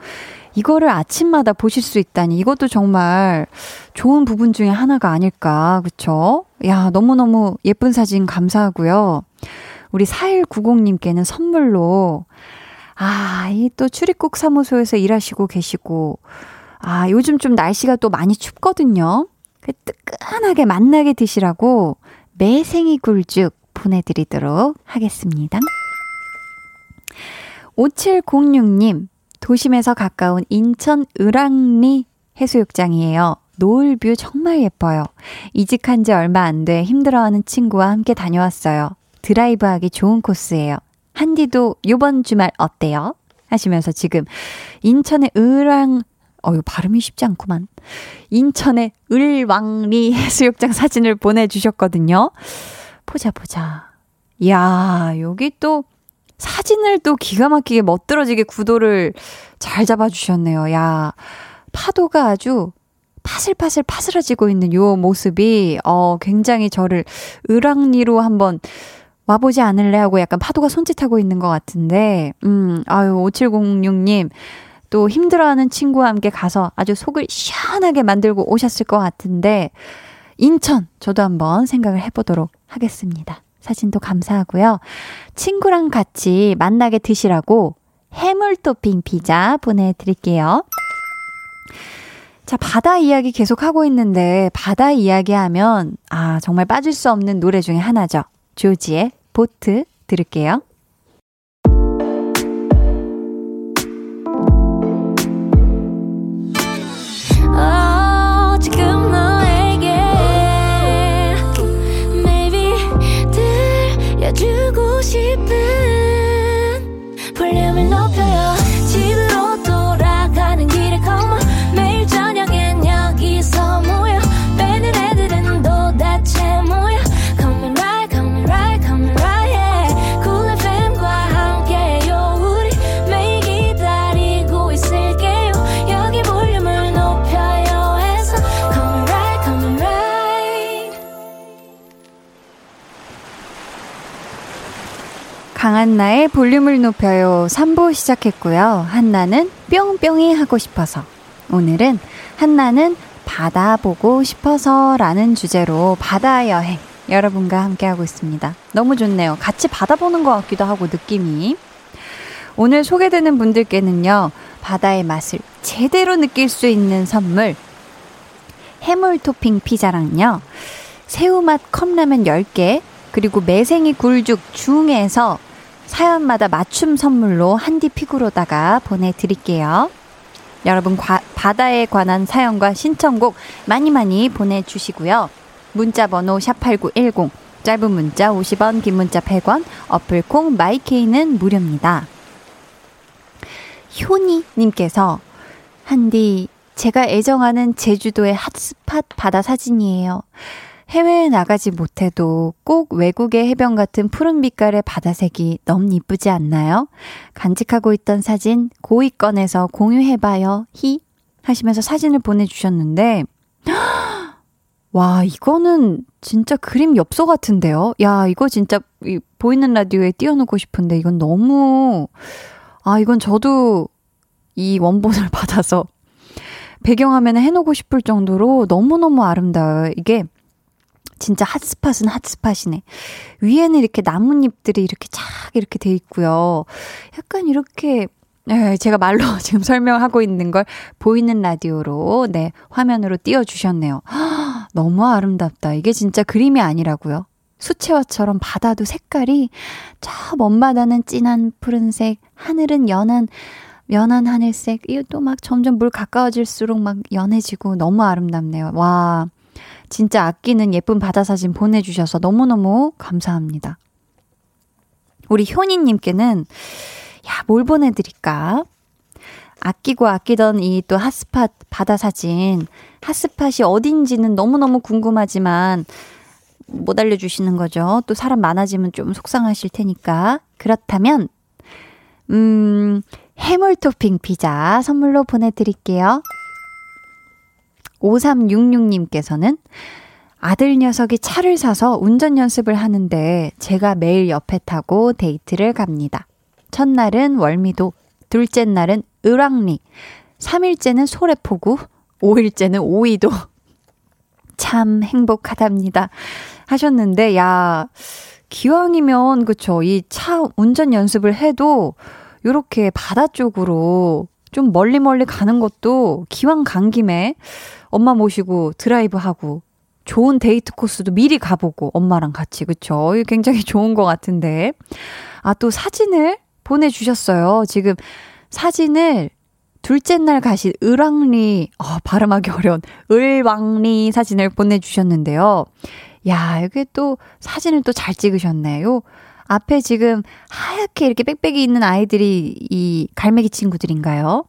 이거를 아침마다 보실 수 있다니 이것도 정말 좋은 부분 중에 하나가 아닐까, 그쵸? 야, 너무너무 예쁜 사진 감사하고요. 우리 4190님께는 선물로, 아, 이 또 출입국 사무소에서 일하시고 계시고, 아, 요즘 좀 날씨가 또 많이 춥거든요. 그 뜨끈하게 만나게 드시라고 매생이 굴죽 보내드리도록 하겠습니다. 5706님, 도심에서 가까운 인천 을왕리 해수욕장이에요. 노을뷰 정말 예뻐요. 이직한 지 얼마 안 돼 힘들어하는 친구와 함께 다녀왔어요. 드라이브 하기 좋은 코스예요. 한디도 요번 주말 어때요? 하시면서 지금 인천의 을왕 어유 발음이 쉽지 않구만. 인천의 을왕리 해수욕장 사진을 보내주셨거든요. 보자 보자. 이야 여기 또 사진을 또 기가 막히게 멋들어지게 구도를 잘 잡아주셨네요. 야 파도가 아주 파슬파슬 파스러지고 있는 요 모습이 어 굉장히 저를 을왕리로 한번 와보지 않을래 하고 약간 파도가 손짓하고 있는 것 같은데, 음, 아유, 5706님, 또 힘들어하는 친구와 함께 가서 아주 속을 시원하게 만들고 오셨을 것 같은데, 인천, 저도 한번 생각을 해보도록 하겠습니다. 사진도 감사하고요. 친구랑 같이 만나게 드시라고 해물 토핑 피자 보내드릴게요. 자, 바다 이야기 계속 하고 있는데, 바다 이야기 하면, 아, 정말 빠질 수 없는 노래 중에 하나죠. 조지의 보트 들을게요. 강한나의 볼륨을 높여요 3부 시작했고요. 한나는 뿅뿅이 하고 싶어서. 오늘은 한나는 바다 보고 싶어서 라는 주제로 바다 여행 여러분과 함께하고 있습니다. 너무 좋네요. 같이 바다 보는 것 같기도 하고 느낌이. 오늘 소개되는 분들께는요, 바다의 맛을 제대로 느낄 수 있는 선물, 해물 토핑 피자랑요, 새우맛 컵라면 10개, 그리고 매생이 굴죽 중에서 사연마다 맞춤 선물로 한디 픽으로다가 보내드릴게요. 여러분 과, 바다에 관한 사연과 신청곡 많이 많이 보내주시고요. 문자 번호 샵8910 짧은 문자 50원 긴 문자 100원 어플콩 마이케이는 무료입니다. 효니 님께서 한디 제가 애정하는 제주도의 핫스팟 바다 사진이에요. 해외에 나가지 못해도 꼭 외국의 해변 같은 푸른 빛깔의 바다색이 너무 이쁘지 않나요? 간직하고 있던 사진 꺼내서 공유해봐요. 히 하시면서 사진을 보내주셨는데 [gasps] 와 이거는 진짜 그림 엽서 같은데요. 야 이거 진짜 보이는 라디오에 띄워놓고 싶은데 이건 너무 아 이건 저도 이 원본을 [laughs] 받아서 배경화면에 해놓고 싶을 정도로 너무너무 아름다워요. 이게 진짜 핫스팟은 핫스팟이네. 위에는 이렇게 나뭇잎들이 이렇게 쫙 이렇게 돼 있고요. 약간 이렇게 네, 제가 말로 [laughs] 지금 설명하고 있는 걸 보이는 라디오로, 네, 화면으로 띄워주셨네요. [gasps] 너무 아름답다. 이게 진짜 그림이 아니라고요. 수채화처럼 바다도 색깔이 저 먼 바다는 진한 푸른색, 하늘은 연한, 연한 하늘색, 이것도 막 점점 물 가까워질수록 막 연해지고 너무 아름답네요. 와, 진짜 아끼는 예쁜 바다 사진 보내주셔서 너무너무 감사합니다. 우리 효니님께는, 야, 뭘 보내드릴까? 아끼고 아끼던 이 또 핫스팟 바다 사진, 핫스팟이 어딘지는 너무너무 궁금하지만, 못 알려주시는 거죠. 또 사람 많아지면 좀 속상하실 테니까. 그렇다면, 음, 해물 토핑 피자 선물로 보내드릴게요. 5366님께서는 아들 녀석이 차를 사서 운전 연습을 하는데 제가 매일 옆에 타고 데이트를 갑니다. 첫날은 월미도, 둘째 날은 을왕리, 3일째는 소래포구, 5일째는 오이도. [laughs] 참 행복하답니다. 하셨는데, 야, 기왕이면, 그쵸. 이 차 운전 연습을 해도, 요렇게 바다 쪽으로 좀 멀리 멀리 가는 것도 기왕 간 김에 엄마 모시고 드라이브 하고 좋은 데이트 코스도 미리 가보고 엄마랑 같이 그쵸? 굉장히 [laughs] 좋은 것 같은데 아 또 사진을 보내주셨어요. 지금 사진을 둘째 날 가신 을왕리 어, 발음하기 어려운 을왕리 사진을 보내주셨는데요. 야 여기 또 사진을 또 잘 찍으셨네요. 앞에 지금 하얗게 이렇게 빽빽이 있는 아이들이 이 갈매기 친구들인가요?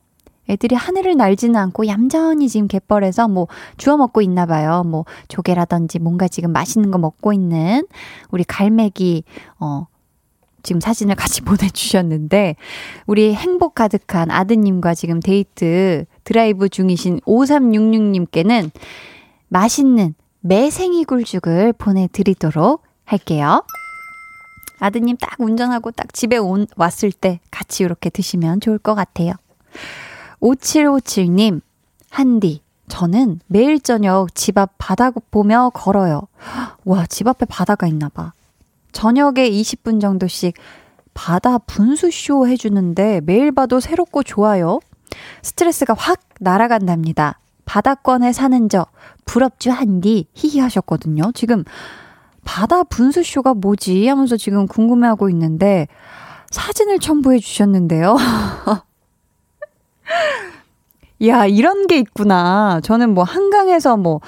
애들이 하늘을 날지는 않고 얌전히 지금 갯벌에서 뭐 주워 먹고 있나 봐요. 뭐 조개라든지 뭔가 지금 맛있는 거 먹고 있는 우리 갈매기 어 지금 사진을 같이 [laughs] 보내주셨는데, 우리 행복 가득한 아드님과 지금 데이트 드라이브 중이신 5366님께는 맛있는 매생이 굴죽을 보내드리도록 할게요. 아드님 딱 운전하고 딱 집에 온, 왔을 때 같이 이렇게 드시면 좋을 것 같아요. 5757님, 한디, 저는 매일 저녁 집 앞 바다 보며 걸어요. 와, 집 앞에 바다가 있나 봐. 저녁에 20분 정도씩 바다 분수쇼 해주는데 매일 봐도 새롭고 좋아요. 스트레스가 확 날아간답니다. 바다권에 사는 저 부럽죠 한디 히히 하셨거든요. 지금 바다 분수쇼가 뭐지 하면서 지금 궁금해하고 있는데 사진을 첨부해 주셨는데요. [laughs] [laughs] 야, 이런 게 있구나. 저는 뭐 한강에서 뭐,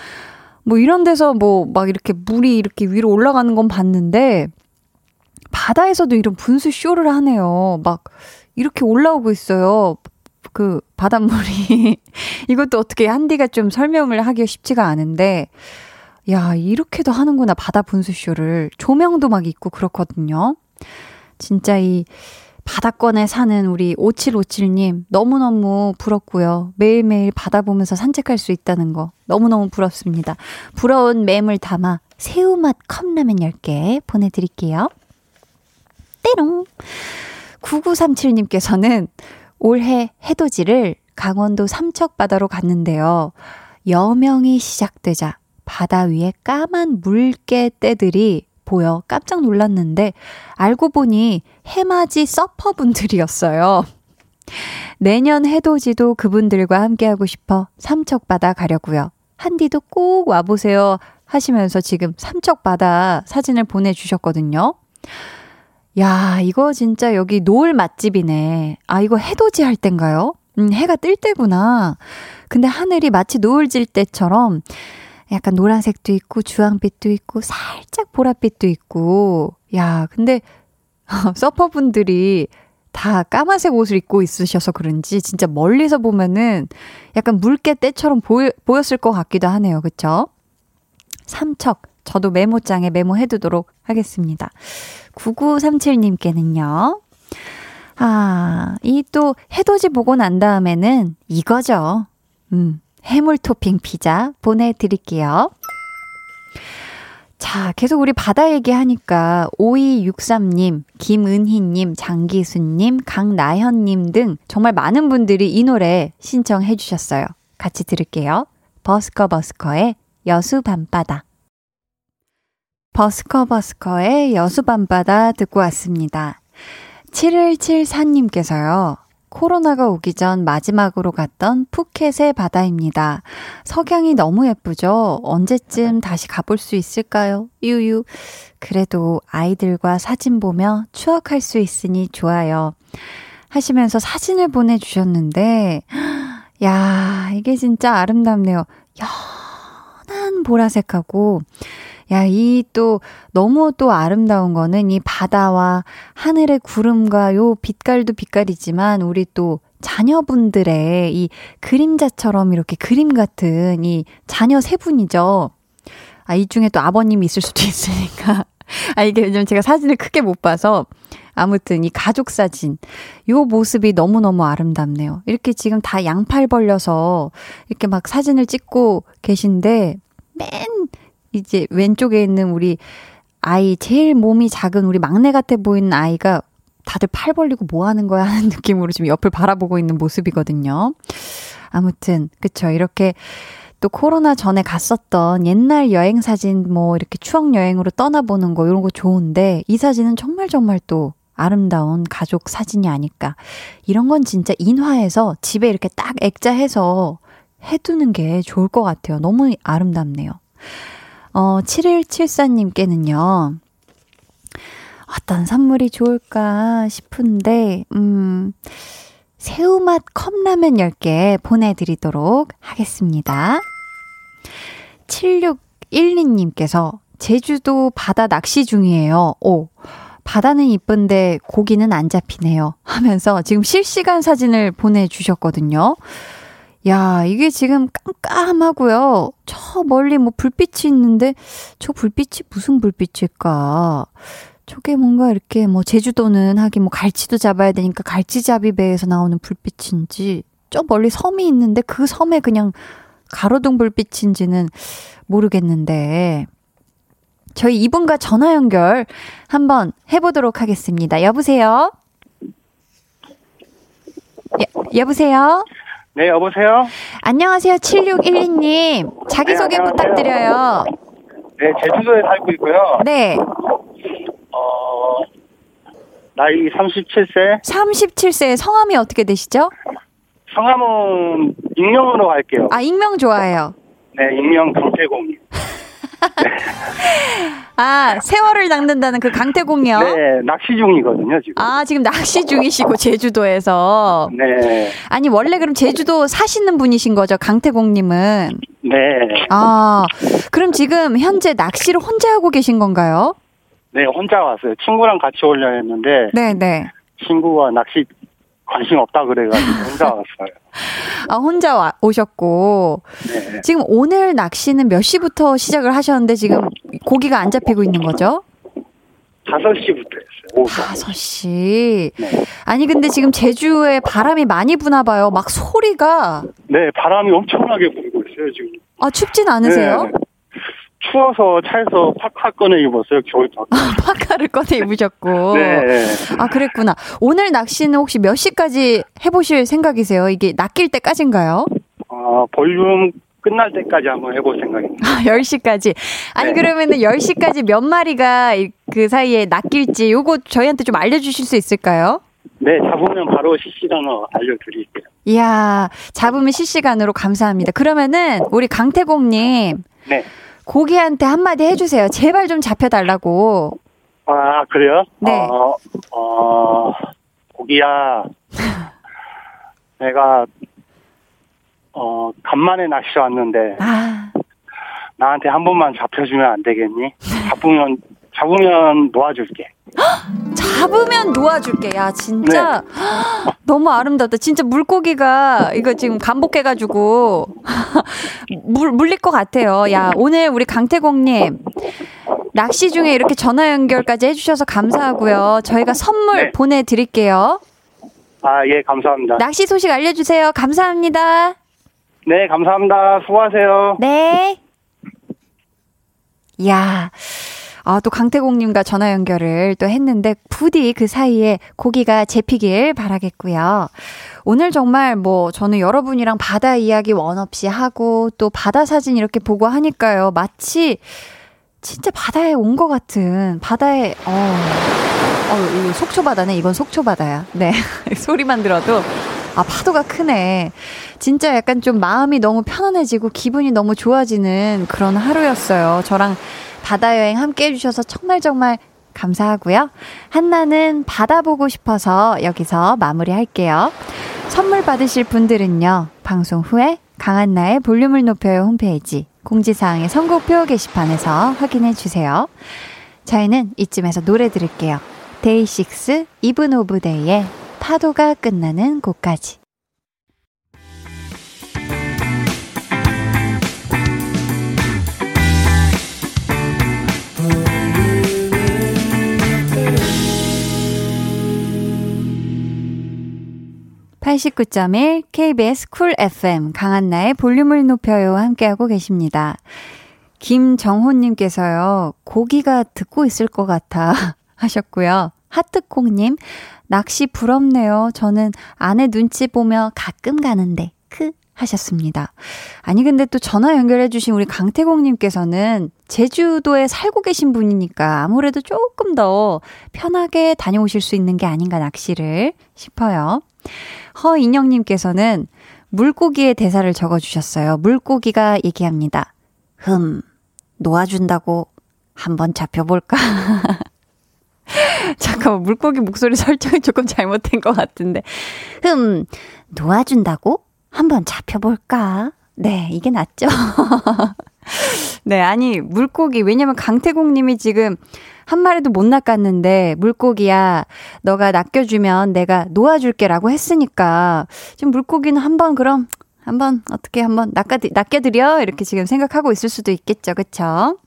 뭐 이런 데서 뭐 막 이렇게 물이 이렇게 위로 올라가는 건 봤는데, 바다에서도 이런 분수 쇼를 하네요. 막 이렇게 올라오고 있어요. 그 바닷물이. [laughs] 이것도 어떻게 한디가 좀 설명을 하기가 쉽지가 않은데, 야, 이렇게도 하는구나, 바다 분수 쇼를. 조명도 막 있고 그렇거든요. 진짜 이, 바다권에 사는 우리 5757님 너무너무 부럽고요. 매일매일 바다 보면서 산책할 수 있다는 거 너무너무 부럽습니다. 부러운 맴을 담아 새우맛 컵라면 10개 보내드릴게요. 때롱. 9937님께서는 올해 해돋이를 강원도 삼척바다로 갔는데요. 여명이 시작되자 바다 위에 까만 물개 떼들이 보여 깜짝 놀랐는데 알고 보니 해맞이 서퍼분들이었어요. 내년 해돋이도 그분들과 함께하고 싶어 삼척바다 가려고요. 한디도 꼭 와보세요 하시면서 지금 삼척바다 사진을 보내주셨거든요. 야, 이거 진짜 여기 노을 맛집이네. 아, 이거 해돋이 할 땐가요? 음, 해가 뜰 때구나. 근데 하늘이 마치 노을 질 때처럼 약간 노란색도 있고 주황빛도 있고 살짝 보랏빛도 있고 야 근데 [laughs] 서퍼분들이 다 까만색 옷을 입고 있으셔서 그런지 진짜 멀리서 보면은 약간 물개 떼처럼 보여, 보였을 것 같기도 하네요. 그쵸? 삼척 저도 메모장에 메모해두도록 하겠습니다. 9937님께는요. 아, 이 또 해돋이 보고 난 다음에는 이거죠. 음, 해물 토핑 피자 보내드릴게요. 자, 계속 우리 바다 얘기하니까 5263님, 김은희님, 장기수님, 강나현님 등 정말 많은 분들이 이 노래 신청해 주셨어요. 같이 들을게요. 버스커 버스커의 여수 밤바다. 버스커 버스커의 여수 밤바다 듣고 왔습니다. 7174님께서요. 코로나가 오기 전 마지막으로 갔던 푸켓의 바다입니다. 석양이 너무 예쁘죠? 언제쯤 다시 가볼 수 있을까요? 유유. 그래도 아이들과 사진 보며 추억할 수 있으니 좋아요. 하시면서 사진을 보내주셨는데, [gasps] 야, 이게 진짜 아름답네요. 연한 보라색하고, 야, 이 또 너무 또 아름다운 거는 이 바다와 하늘의 구름과 요 빛깔도 빛깔이지만 우리 또 자녀분들의 이 그림자처럼 이렇게 그림 같은 이 자녀 세 분이죠. 아, 이 중에 또 아버님이 있을 수도 [laughs] 있으니까. 아, 이게 왜냐면 제가 사진을 크게 못 봐서 아무튼 이 가족 사진 요 모습이 너무너무 아름답네요. 이렇게 지금 다 양팔 벌려서 이렇게 막 사진을 찍고 계신데 맨 이제 왼쪽에 있는 우리 아이, 제일 몸이 작은 우리 막내 같아 보이는 아이가 다들 팔 벌리고 뭐 하는 거야 하는 [laughs] 느낌으로 지금 옆을 바라보고 있는 모습이거든요. 아무튼, 그쵸. 이렇게 또 코로나 전에 갔었던 옛날 여행 사진 뭐 이렇게 추억 여행으로 떠나보는 거 이런 거 좋은데 이 사진은 정말 정말 또 아름다운 가족 사진이 아닐까. 이런 건 진짜 인화해서 집에 이렇게 딱 액자해서 해두는 게 좋을 것 같아요. 너무 아름답네요. 어, 7174님께는요, 어떤 선물이 좋을까 싶은데, 음, 새우맛 컵라면 10개 보내드리도록 하겠습니다. 7612님께서 제주도 바다 낚시 중이에요. 오, 바다는 이쁜데 고기는 안 잡히네요. 하면서 지금 실시간 사진을 보내주셨거든요. 야, 이게 지금 깜깜하고요. 저 멀리 뭐 불빛이 있는데 저 불빛이 무슨 불빛일까? 저게 뭔가 이렇게 뭐 제주도는 하긴 뭐 갈치도 잡아야 되니까 갈치잡이 배에서 나오는 불빛인지 저 멀리 섬이 있는데 그 섬에 그냥 가로등 불빛인지는 모르겠는데 저희 이분과 전화 연결 한번 해보도록 하겠습니다. 여보세요? 여, 여보세요? 네, 여보세요? 안녕하세요. 7612님. 자기소개 네, 부탁드려요. 네, 제주도에 살고 있고요. 네. 어, 나이 37세. 37세 성함이 어떻게 되시죠? 성함은 익명으로 할게요. 아, 익명 좋아해요. 네, 익명 강태공님. [laughs] 아, 세월을 낚는다는 그 강태공이요? 네, 낚시 중이거든요, 지금. 아, 지금 낚시 중이시고, [laughs] 제주도에서. 네, 아니, 원래 그럼 제주도 사시는 분이신 거죠, 강태공님은? 네. 아, 그럼 지금 현재 낚시를 혼자 하고 계신 건가요? 네, 혼자 왔어요. 친구랑 같이 오려 했는데, 네네. 친구가 낚시 관심 없다 그래가지고 혼자 [laughs] 왔어요. 아, 혼자 와, 오셨고. 네. 지금 오늘 낚시는 몇 시부터 시작을 하셨는데 지금 고기가 안 잡히고 있는 거죠? 5시부터 했어요. 오후. 5시. 네. 아니, 근데 지금 제주에 바람이 많이 부나 봐요. 막 소리가. 네, 바람이 엄청나게 불고 있어요, 지금. 아, 춥진 않으세요? 네. 추워서 차에서 파카 꺼내 입었어요, 겨울 파카. 파카를 꺼내 입으셨고. [laughs] 네. 아, 그랬구나. 오늘 낚시는 혹시 몇 시까지 해보실 생각이세요? 이게 낚일 때까지인가요? 어, 볼륨 끝날 때까지 한번 해볼 생각입니다. 아, 10시까지. 아니, 네. 그러면은 10시까지 몇 마리가 이- 그 사이에 낚일지 요거 저희한테 좀 알려주실 수 있을까요? 네, 잡으면 바로 실시간으로 알려드릴게요. 이야, 잡으면 실시간으로 감사합니다. 그러면은 우리 강태공님 네. 고기한테 한마디 해주세요. 제발 좀 잡혀달라고. 아, 그래요? 네. 어, 어, 고기야. [laughs] 내가, 어, 간만에 낚시 왔는데, 아, 나한테 한 번만 잡혀주면 안 되겠니? [laughs] 잡으면, 잡으면 놓아줄게. [gasps] 잡으면 놓아줄게. 야, 진짜 [gasps] 너무 아름답다. 진짜 물고기가 이거 지금 감복해가지고 [laughs] 물, 물릴 것 같아요. 야, 오늘 우리 강태공님 낚시 중에 이렇게 전화 연결까지 해주셔서 감사하고요. 저희가 선물 네. 보내드릴게요. 아, 예, 감사합니다. 낚시 소식 알려주세요. 감사합니다. 네, 감사합니다. 수고하세요. 네. 이야. 아, 또 강태공님과 전화 연결을 또 했는데, 부디 그 사이에 고기가 잡히길 바라겠고요. 오늘 정말 뭐, 저는 여러분이랑 바다 이야기 원 없이 하고, 또 바다 사진 이렇게 보고 하니까요. 마치, 진짜 바다에 온 것 같은, 바다에, 어, 어, 이거 속초 바다네. 이건 속초 바다야. 네. [laughs] 소리만 들어도, 아, 파도가 크네. 진짜 약간 좀 마음이 너무 편안해지고 기분이 너무 좋아지는 그런 하루였어요. 저랑 바다 여행 함께 해주셔서 정말 정말 감사하고요. 한나는 바다 보고 싶어서 여기서 마무리 할게요. 선물 받으실 분들은요, 방송 후에 강한나의 볼륨을 높여요 홈페이지 공지사항의 선곡표 게시판에서 확인해 주세요. 저희는 이쯤에서 노래 들을게요. 데이식스 이븐 오브 데이의 파도가 끝나는 곳까지. (89.1) KBS 쿨 FM 강한나의 볼륨을 높여요 함께하고 계십니다. 김정호님께서요 고기가 듣고 있을 것 같아 [laughs] 하셨고요. 하트콩님 낚시 부럽네요. 저는 아내 눈치 보며 가끔 가는데 크 하셨습니다. 아니, 근데 또 전화 연결해 주신 우리 강태공 님께서는 제주도에 살고 계신 분이니까 아무래도 조금 더 편하게 다녀오실 수 있는 게 아닌가 낚시를 싶어요. 허인영 님께서는 물고기의 대사를 적어 주셨어요. 물고기가 얘기합니다. 흠, 놓아준다고 한번 잡혀볼까? [laughs] 잠깐만, 물고기 목소리 설정이 조금 잘못된 것 같은데. 흠, 놓아준다고? 한번 잡혀볼까? 네, 이게 낫죠? [laughs] 네, 아니, 물고기, 왜냐면 강태공 님이 지금 한 마리도 못 낚았는데, 물고기야, 너가 낚여주면 내가 놓아줄게 라고 했으니까, 지금 물고기는 한번 그럼, 한번, 어떻게 한번 낚아, 낚여드려? 이렇게 지금 생각하고 있을 수도 있겠죠. 그쵸?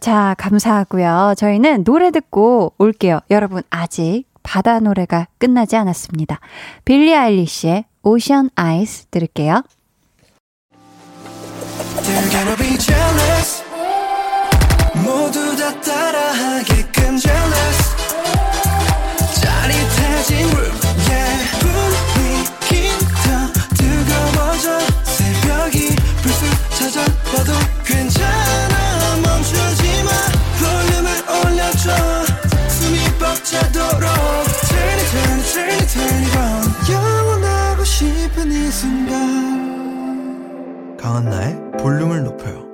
자, 감사하고요. 저희는 노래 듣고 올게요. 여러분, 아직 바다 노래가 끝나지 않았습니다. 빌리 아일리시의 오션 아이스 들을게요. 짜릿해진 room yeah 순간 강한나의 볼륨을 높여요.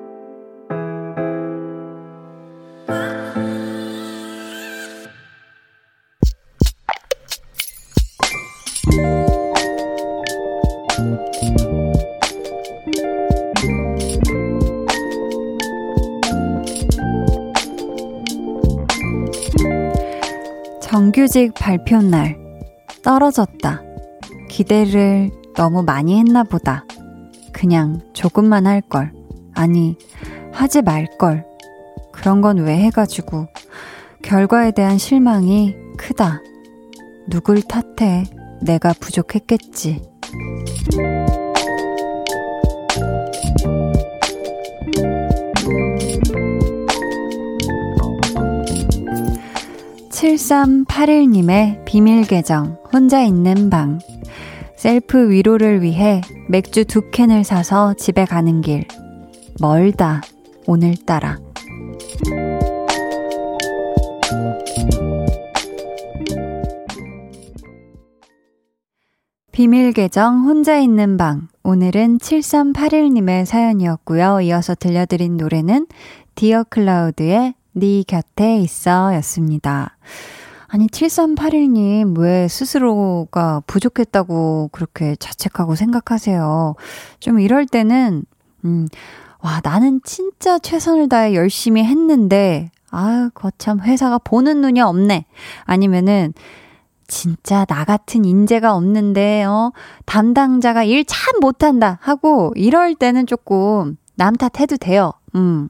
정규직 발표 날 떨어졌다. 기대를 너무 많이 했나 보다. 그냥 조금만 할 걸. 아니, 하지 말 걸. 그런 건 왜 해가지고. 결과에 대한 실망이 크다. 누굴 탓해. 내가 부족했겠지. (7381님의) 비밀 계정 혼자 있는 방 셀프 위로를 위해 맥주 두 캔을 사서 집에 가는 길. 멀다, 오늘따라. 비밀 계정 혼자 있는 방. 오늘은 7381님의 사연이었고요. 이어서 들려드린 노래는 디어 클라우드의 네 곁에 있어 였습니다. 아니, 7381님, 왜 스스로가 부족했다고 그렇게 자책하고 생각하세요? 좀 이럴 때는, 음, 와, 나는 진짜 최선을 다해 열심히 했는데, 아유, 거참, 회사가 보는 눈이 없네. 아니면은, 진짜 나 같은 인재가 없는데, 어, 담당자가 일 참 못한다 하고, 이럴 때는 조금 남 탓해도 돼요. 음.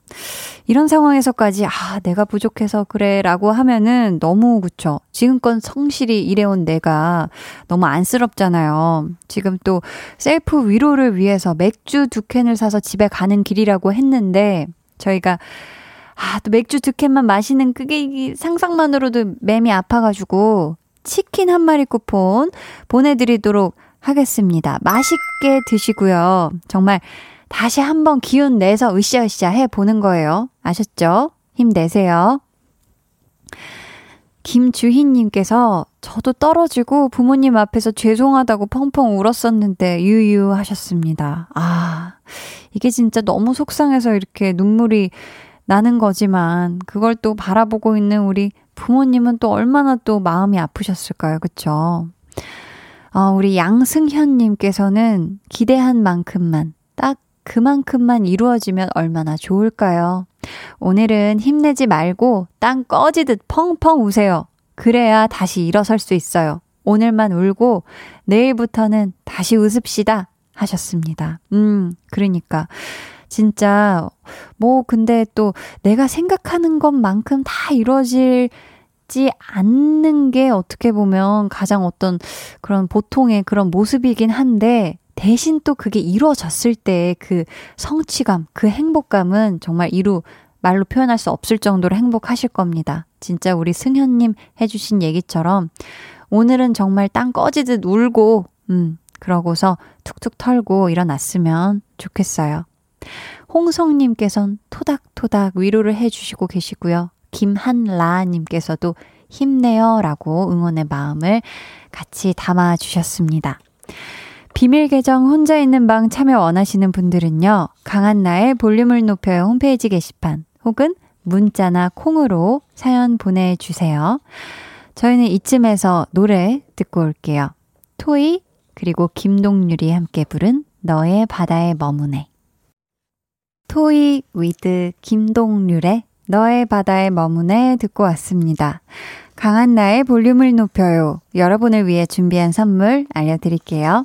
이런 상황에서까지, 아, 내가 부족해서 그래, 라고 하면은 너무, 그쵸. 지금껏 성실히 일해온 내가 너무 안쓰럽잖아요. 지금 또 셀프 위로를 위해서 맥주 두 캔을 사서 집에 가는 길이라고 했는데, 저희가, 아, 또 맥주 두 캔만 마시는 그게 상상만으로도 맴이 아파가지고, 치킨 한 마리 쿠폰 보내드리도록 하겠습니다. 맛있게 드시고요. 정말 다시 한번 기운 내서 으쌰으쌰 해 보는 거예요. 아셨죠? 힘내세요. 김주희님께서 저도 떨어지고 부모님 앞에서 죄송하다고 펑펑 울었었는데 유유 하셨습니다. 아, 이게 진짜 너무 속상해서 이렇게 눈물이 나는 거지만 그걸 또 바라보고 있는 우리 부모님은 또 얼마나 또 마음이 아프셨을까요? 그쵸? 어, 우리 양승현님께서는 기대한 만큼만 딱 그만큼만 이루어지면 얼마나 좋을까요? 오늘은 힘내지 말고 땅 꺼지듯 펑펑 우세요. 그래야 다시 일어설 수 있어요. 오늘만 울고 내일부터는 다시 웃읍시다. 하셨습니다. 음, 그러니까. 진짜, 뭐, 근데 또 내가 생각하는 것만큼 다 이루어지지 않는 게 어떻게 보면 가장 어떤 그런 보통의 그런 모습이긴 한데, 대신 또 그게 이루어졌을 때 그 성취감, 그 행복감은 정말 이루 말로 표현할 수 없을 정도로 행복하실 겁니다. 진짜 우리 승현님 해주신 얘기처럼 오늘은 정말 땅 꺼지듯 울고, 음, 그러고서 툭툭 털고 일어났으면 좋겠어요. 홍성님께선 토닥토닥 위로를 해주시고 계시고요. 김한라님께서도 힘내요 라고 응원의 마음을 같이 담아주셨습니다. 비밀 계정 혼자 있는 방 참여 원하시는 분들은요, 강한나의 볼륨을 높여요 홈페이지 게시판 혹은 문자나 콩으로 사연 보내주세요. 저희는 이쯤에서 노래 듣고 올게요. 토이, 그리고 김동률이 함께 부른 너의 바다에 머무네. 토이 with 김동률의 너의 바다에 머무네 듣고 왔습니다. 강한나의 볼륨을 높여요. 여러분을 위해 준비한 선물 알려드릴게요.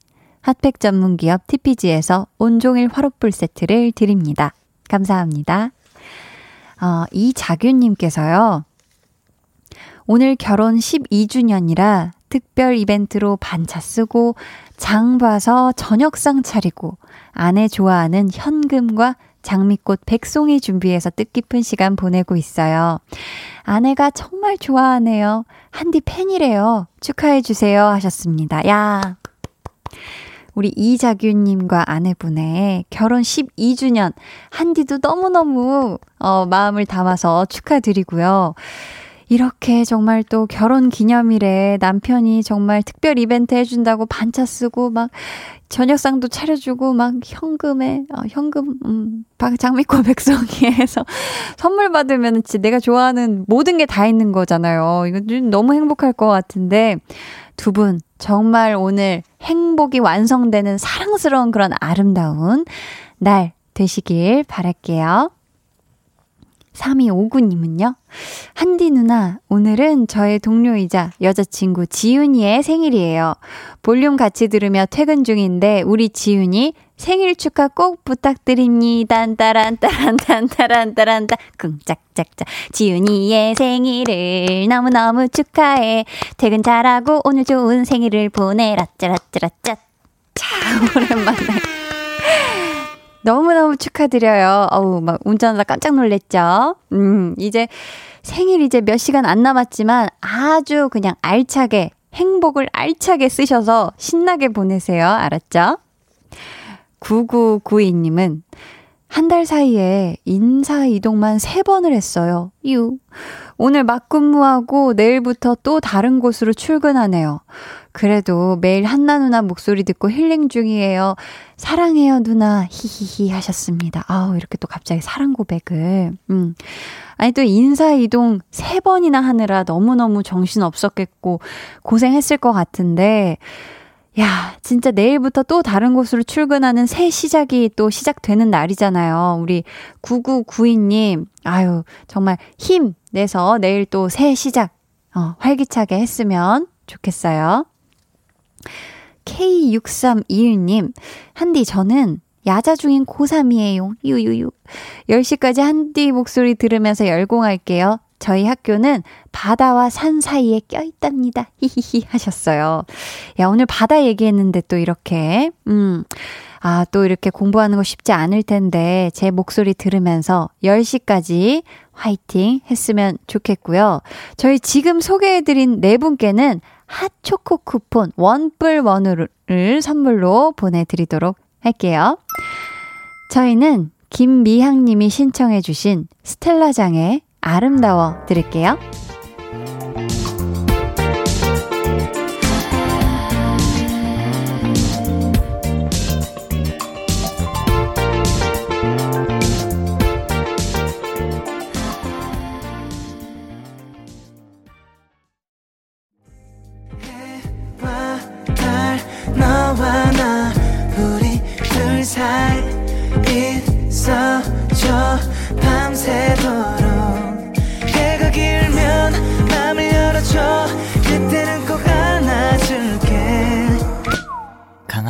핫팩 전문 기업 TPG에서 온종일 화롯불 세트를 드립니다. 감사합니다. 어, 이자균님께서요. 오늘 결혼 12주년이라 특별 이벤트로 반차 쓰고 장 봐서 저녁상 차리고 아내 좋아하는 현금과 장미꽃 백송이 준비해서 뜻깊은 시간 보내고 있어요. 아내가 정말 좋아하네요. 한디 팬이래요. 축하해주세요. 하셨습니다. 야. 우리 이자규님과 아내분의 결혼 12주년. 한디도 너무너무, 어, 마음을 담아서 축하드리고요. 이렇게 정말 또 결혼 기념일에 남편이 정말 특별 이벤트 해준다고 반차 쓰고 막 저녁상도 차려주고 막 현금에 어, 현금 음 장미꽃 [laughs] 백성이에서 선물 받으면 진짜 내가 좋아하는 모든 게 다 있는 거잖아요. 이거 너무 행복할 것 같은데 두 분 정말 오늘 행복이 완성되는 사랑스러운 그런 아름다운 날 되시길 바랄게요. 3259님은요, 한디 누나, 오늘은 저의 동료이자 여자친구 지윤이의 생일이에요. 볼륨 같이 들으며 퇴근 중인데, 우리 지윤이 생일 축하 꼭 부탁드립니다. 딴따란따란딴따란따란따 쿵짝짝짝 지윤이의 생일을 너무너무 축하해. 퇴근 잘하고 오늘 좋은 생일을 보내라 짜라짜라짜. 참 오랜만에. 너무너무 축하드려요. 어우, 막 운전하다 깜짝 놀랬죠? 음, 이제 생일 이제 몇 시간 안 남았지만 아주 그냥 알차게, 행복을 알차게 쓰셔서 신나게 보내세요. 알았죠? 9992님은 한 달 사이에 인사 이동만 3번을 했어요. 유. 오늘 맞근무하고 내일부터 또 다른 곳으로 출근하네요. 그래도 매일 한나 누나 목소리 듣고 힐링 중이에요. 사랑해요, 누나. 히히히 하셨습니다. 아우, 이렇게 또 갑자기 사랑 고백을. 음. 아니, 또 인사 이동 세 번이나 하느라 너무너무 정신 없었겠고, 고생했을 것 같은데, 야, 진짜 내일부터 또 다른 곳으로 출근하는 새 시작이 또 시작되는 날이잖아요. 우리 9992님, 아유, 정말 힘 내서 내일 또 새 시작, 어, 활기차게 했으면 좋겠어요. K6321님, 한디, 저는 야자 중인 고3이에요. 유유유. 10시까지 한디 목소리 들으면서 열공할게요. 저희 학교는 바다와 산 사이에 껴있답니다. 히히히 하셨어요. 야, 오늘 바다 얘기했는데 또 이렇게, 음, 아, 또 이렇게 공부하는 거 쉽지 않을 텐데, 제 목소리 들으면서 10시까지 화이팅 했으면 좋겠고요. 저희 지금 소개해드린 네 분께는 핫초코 쿠폰 원뿔 원을 선물로 보내드리도록 할게요. 저희는 김미향님이 신청해주신 스텔라장의 아름다워 들을게요.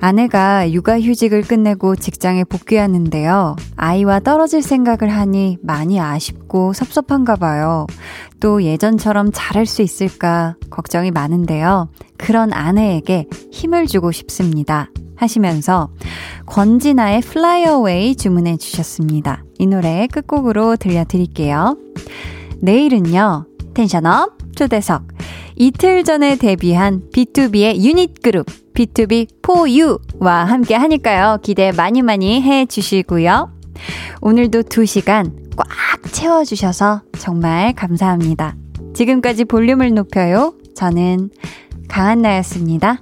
아내가 육아휴직을 끝내고 직장에 복귀하는데요. 아이와 떨어질 생각을 하니 많이 아쉽고 섭섭한가 봐요. 또 예전처럼 잘할 수 있을까 걱정이 많은데요. 그런 아내에게 힘을 주고 싶습니다. 하시면서 권진아의 Fly Away 주문해 주셨습니다. 이 노래 끝곡으로 들려드릴게요. 내일은요, 텐션업 초대석. 이틀 전에 데뷔한 B2B의 유닛 그룹 B2B 4U와 함께 하니까요. 기대 많이 많이 해 주시고요. 오늘도 2시간 꽉 채워 주셔서 정말 감사합니다. 지금까지 볼륨을 높여요. 저는 강한나였습니다.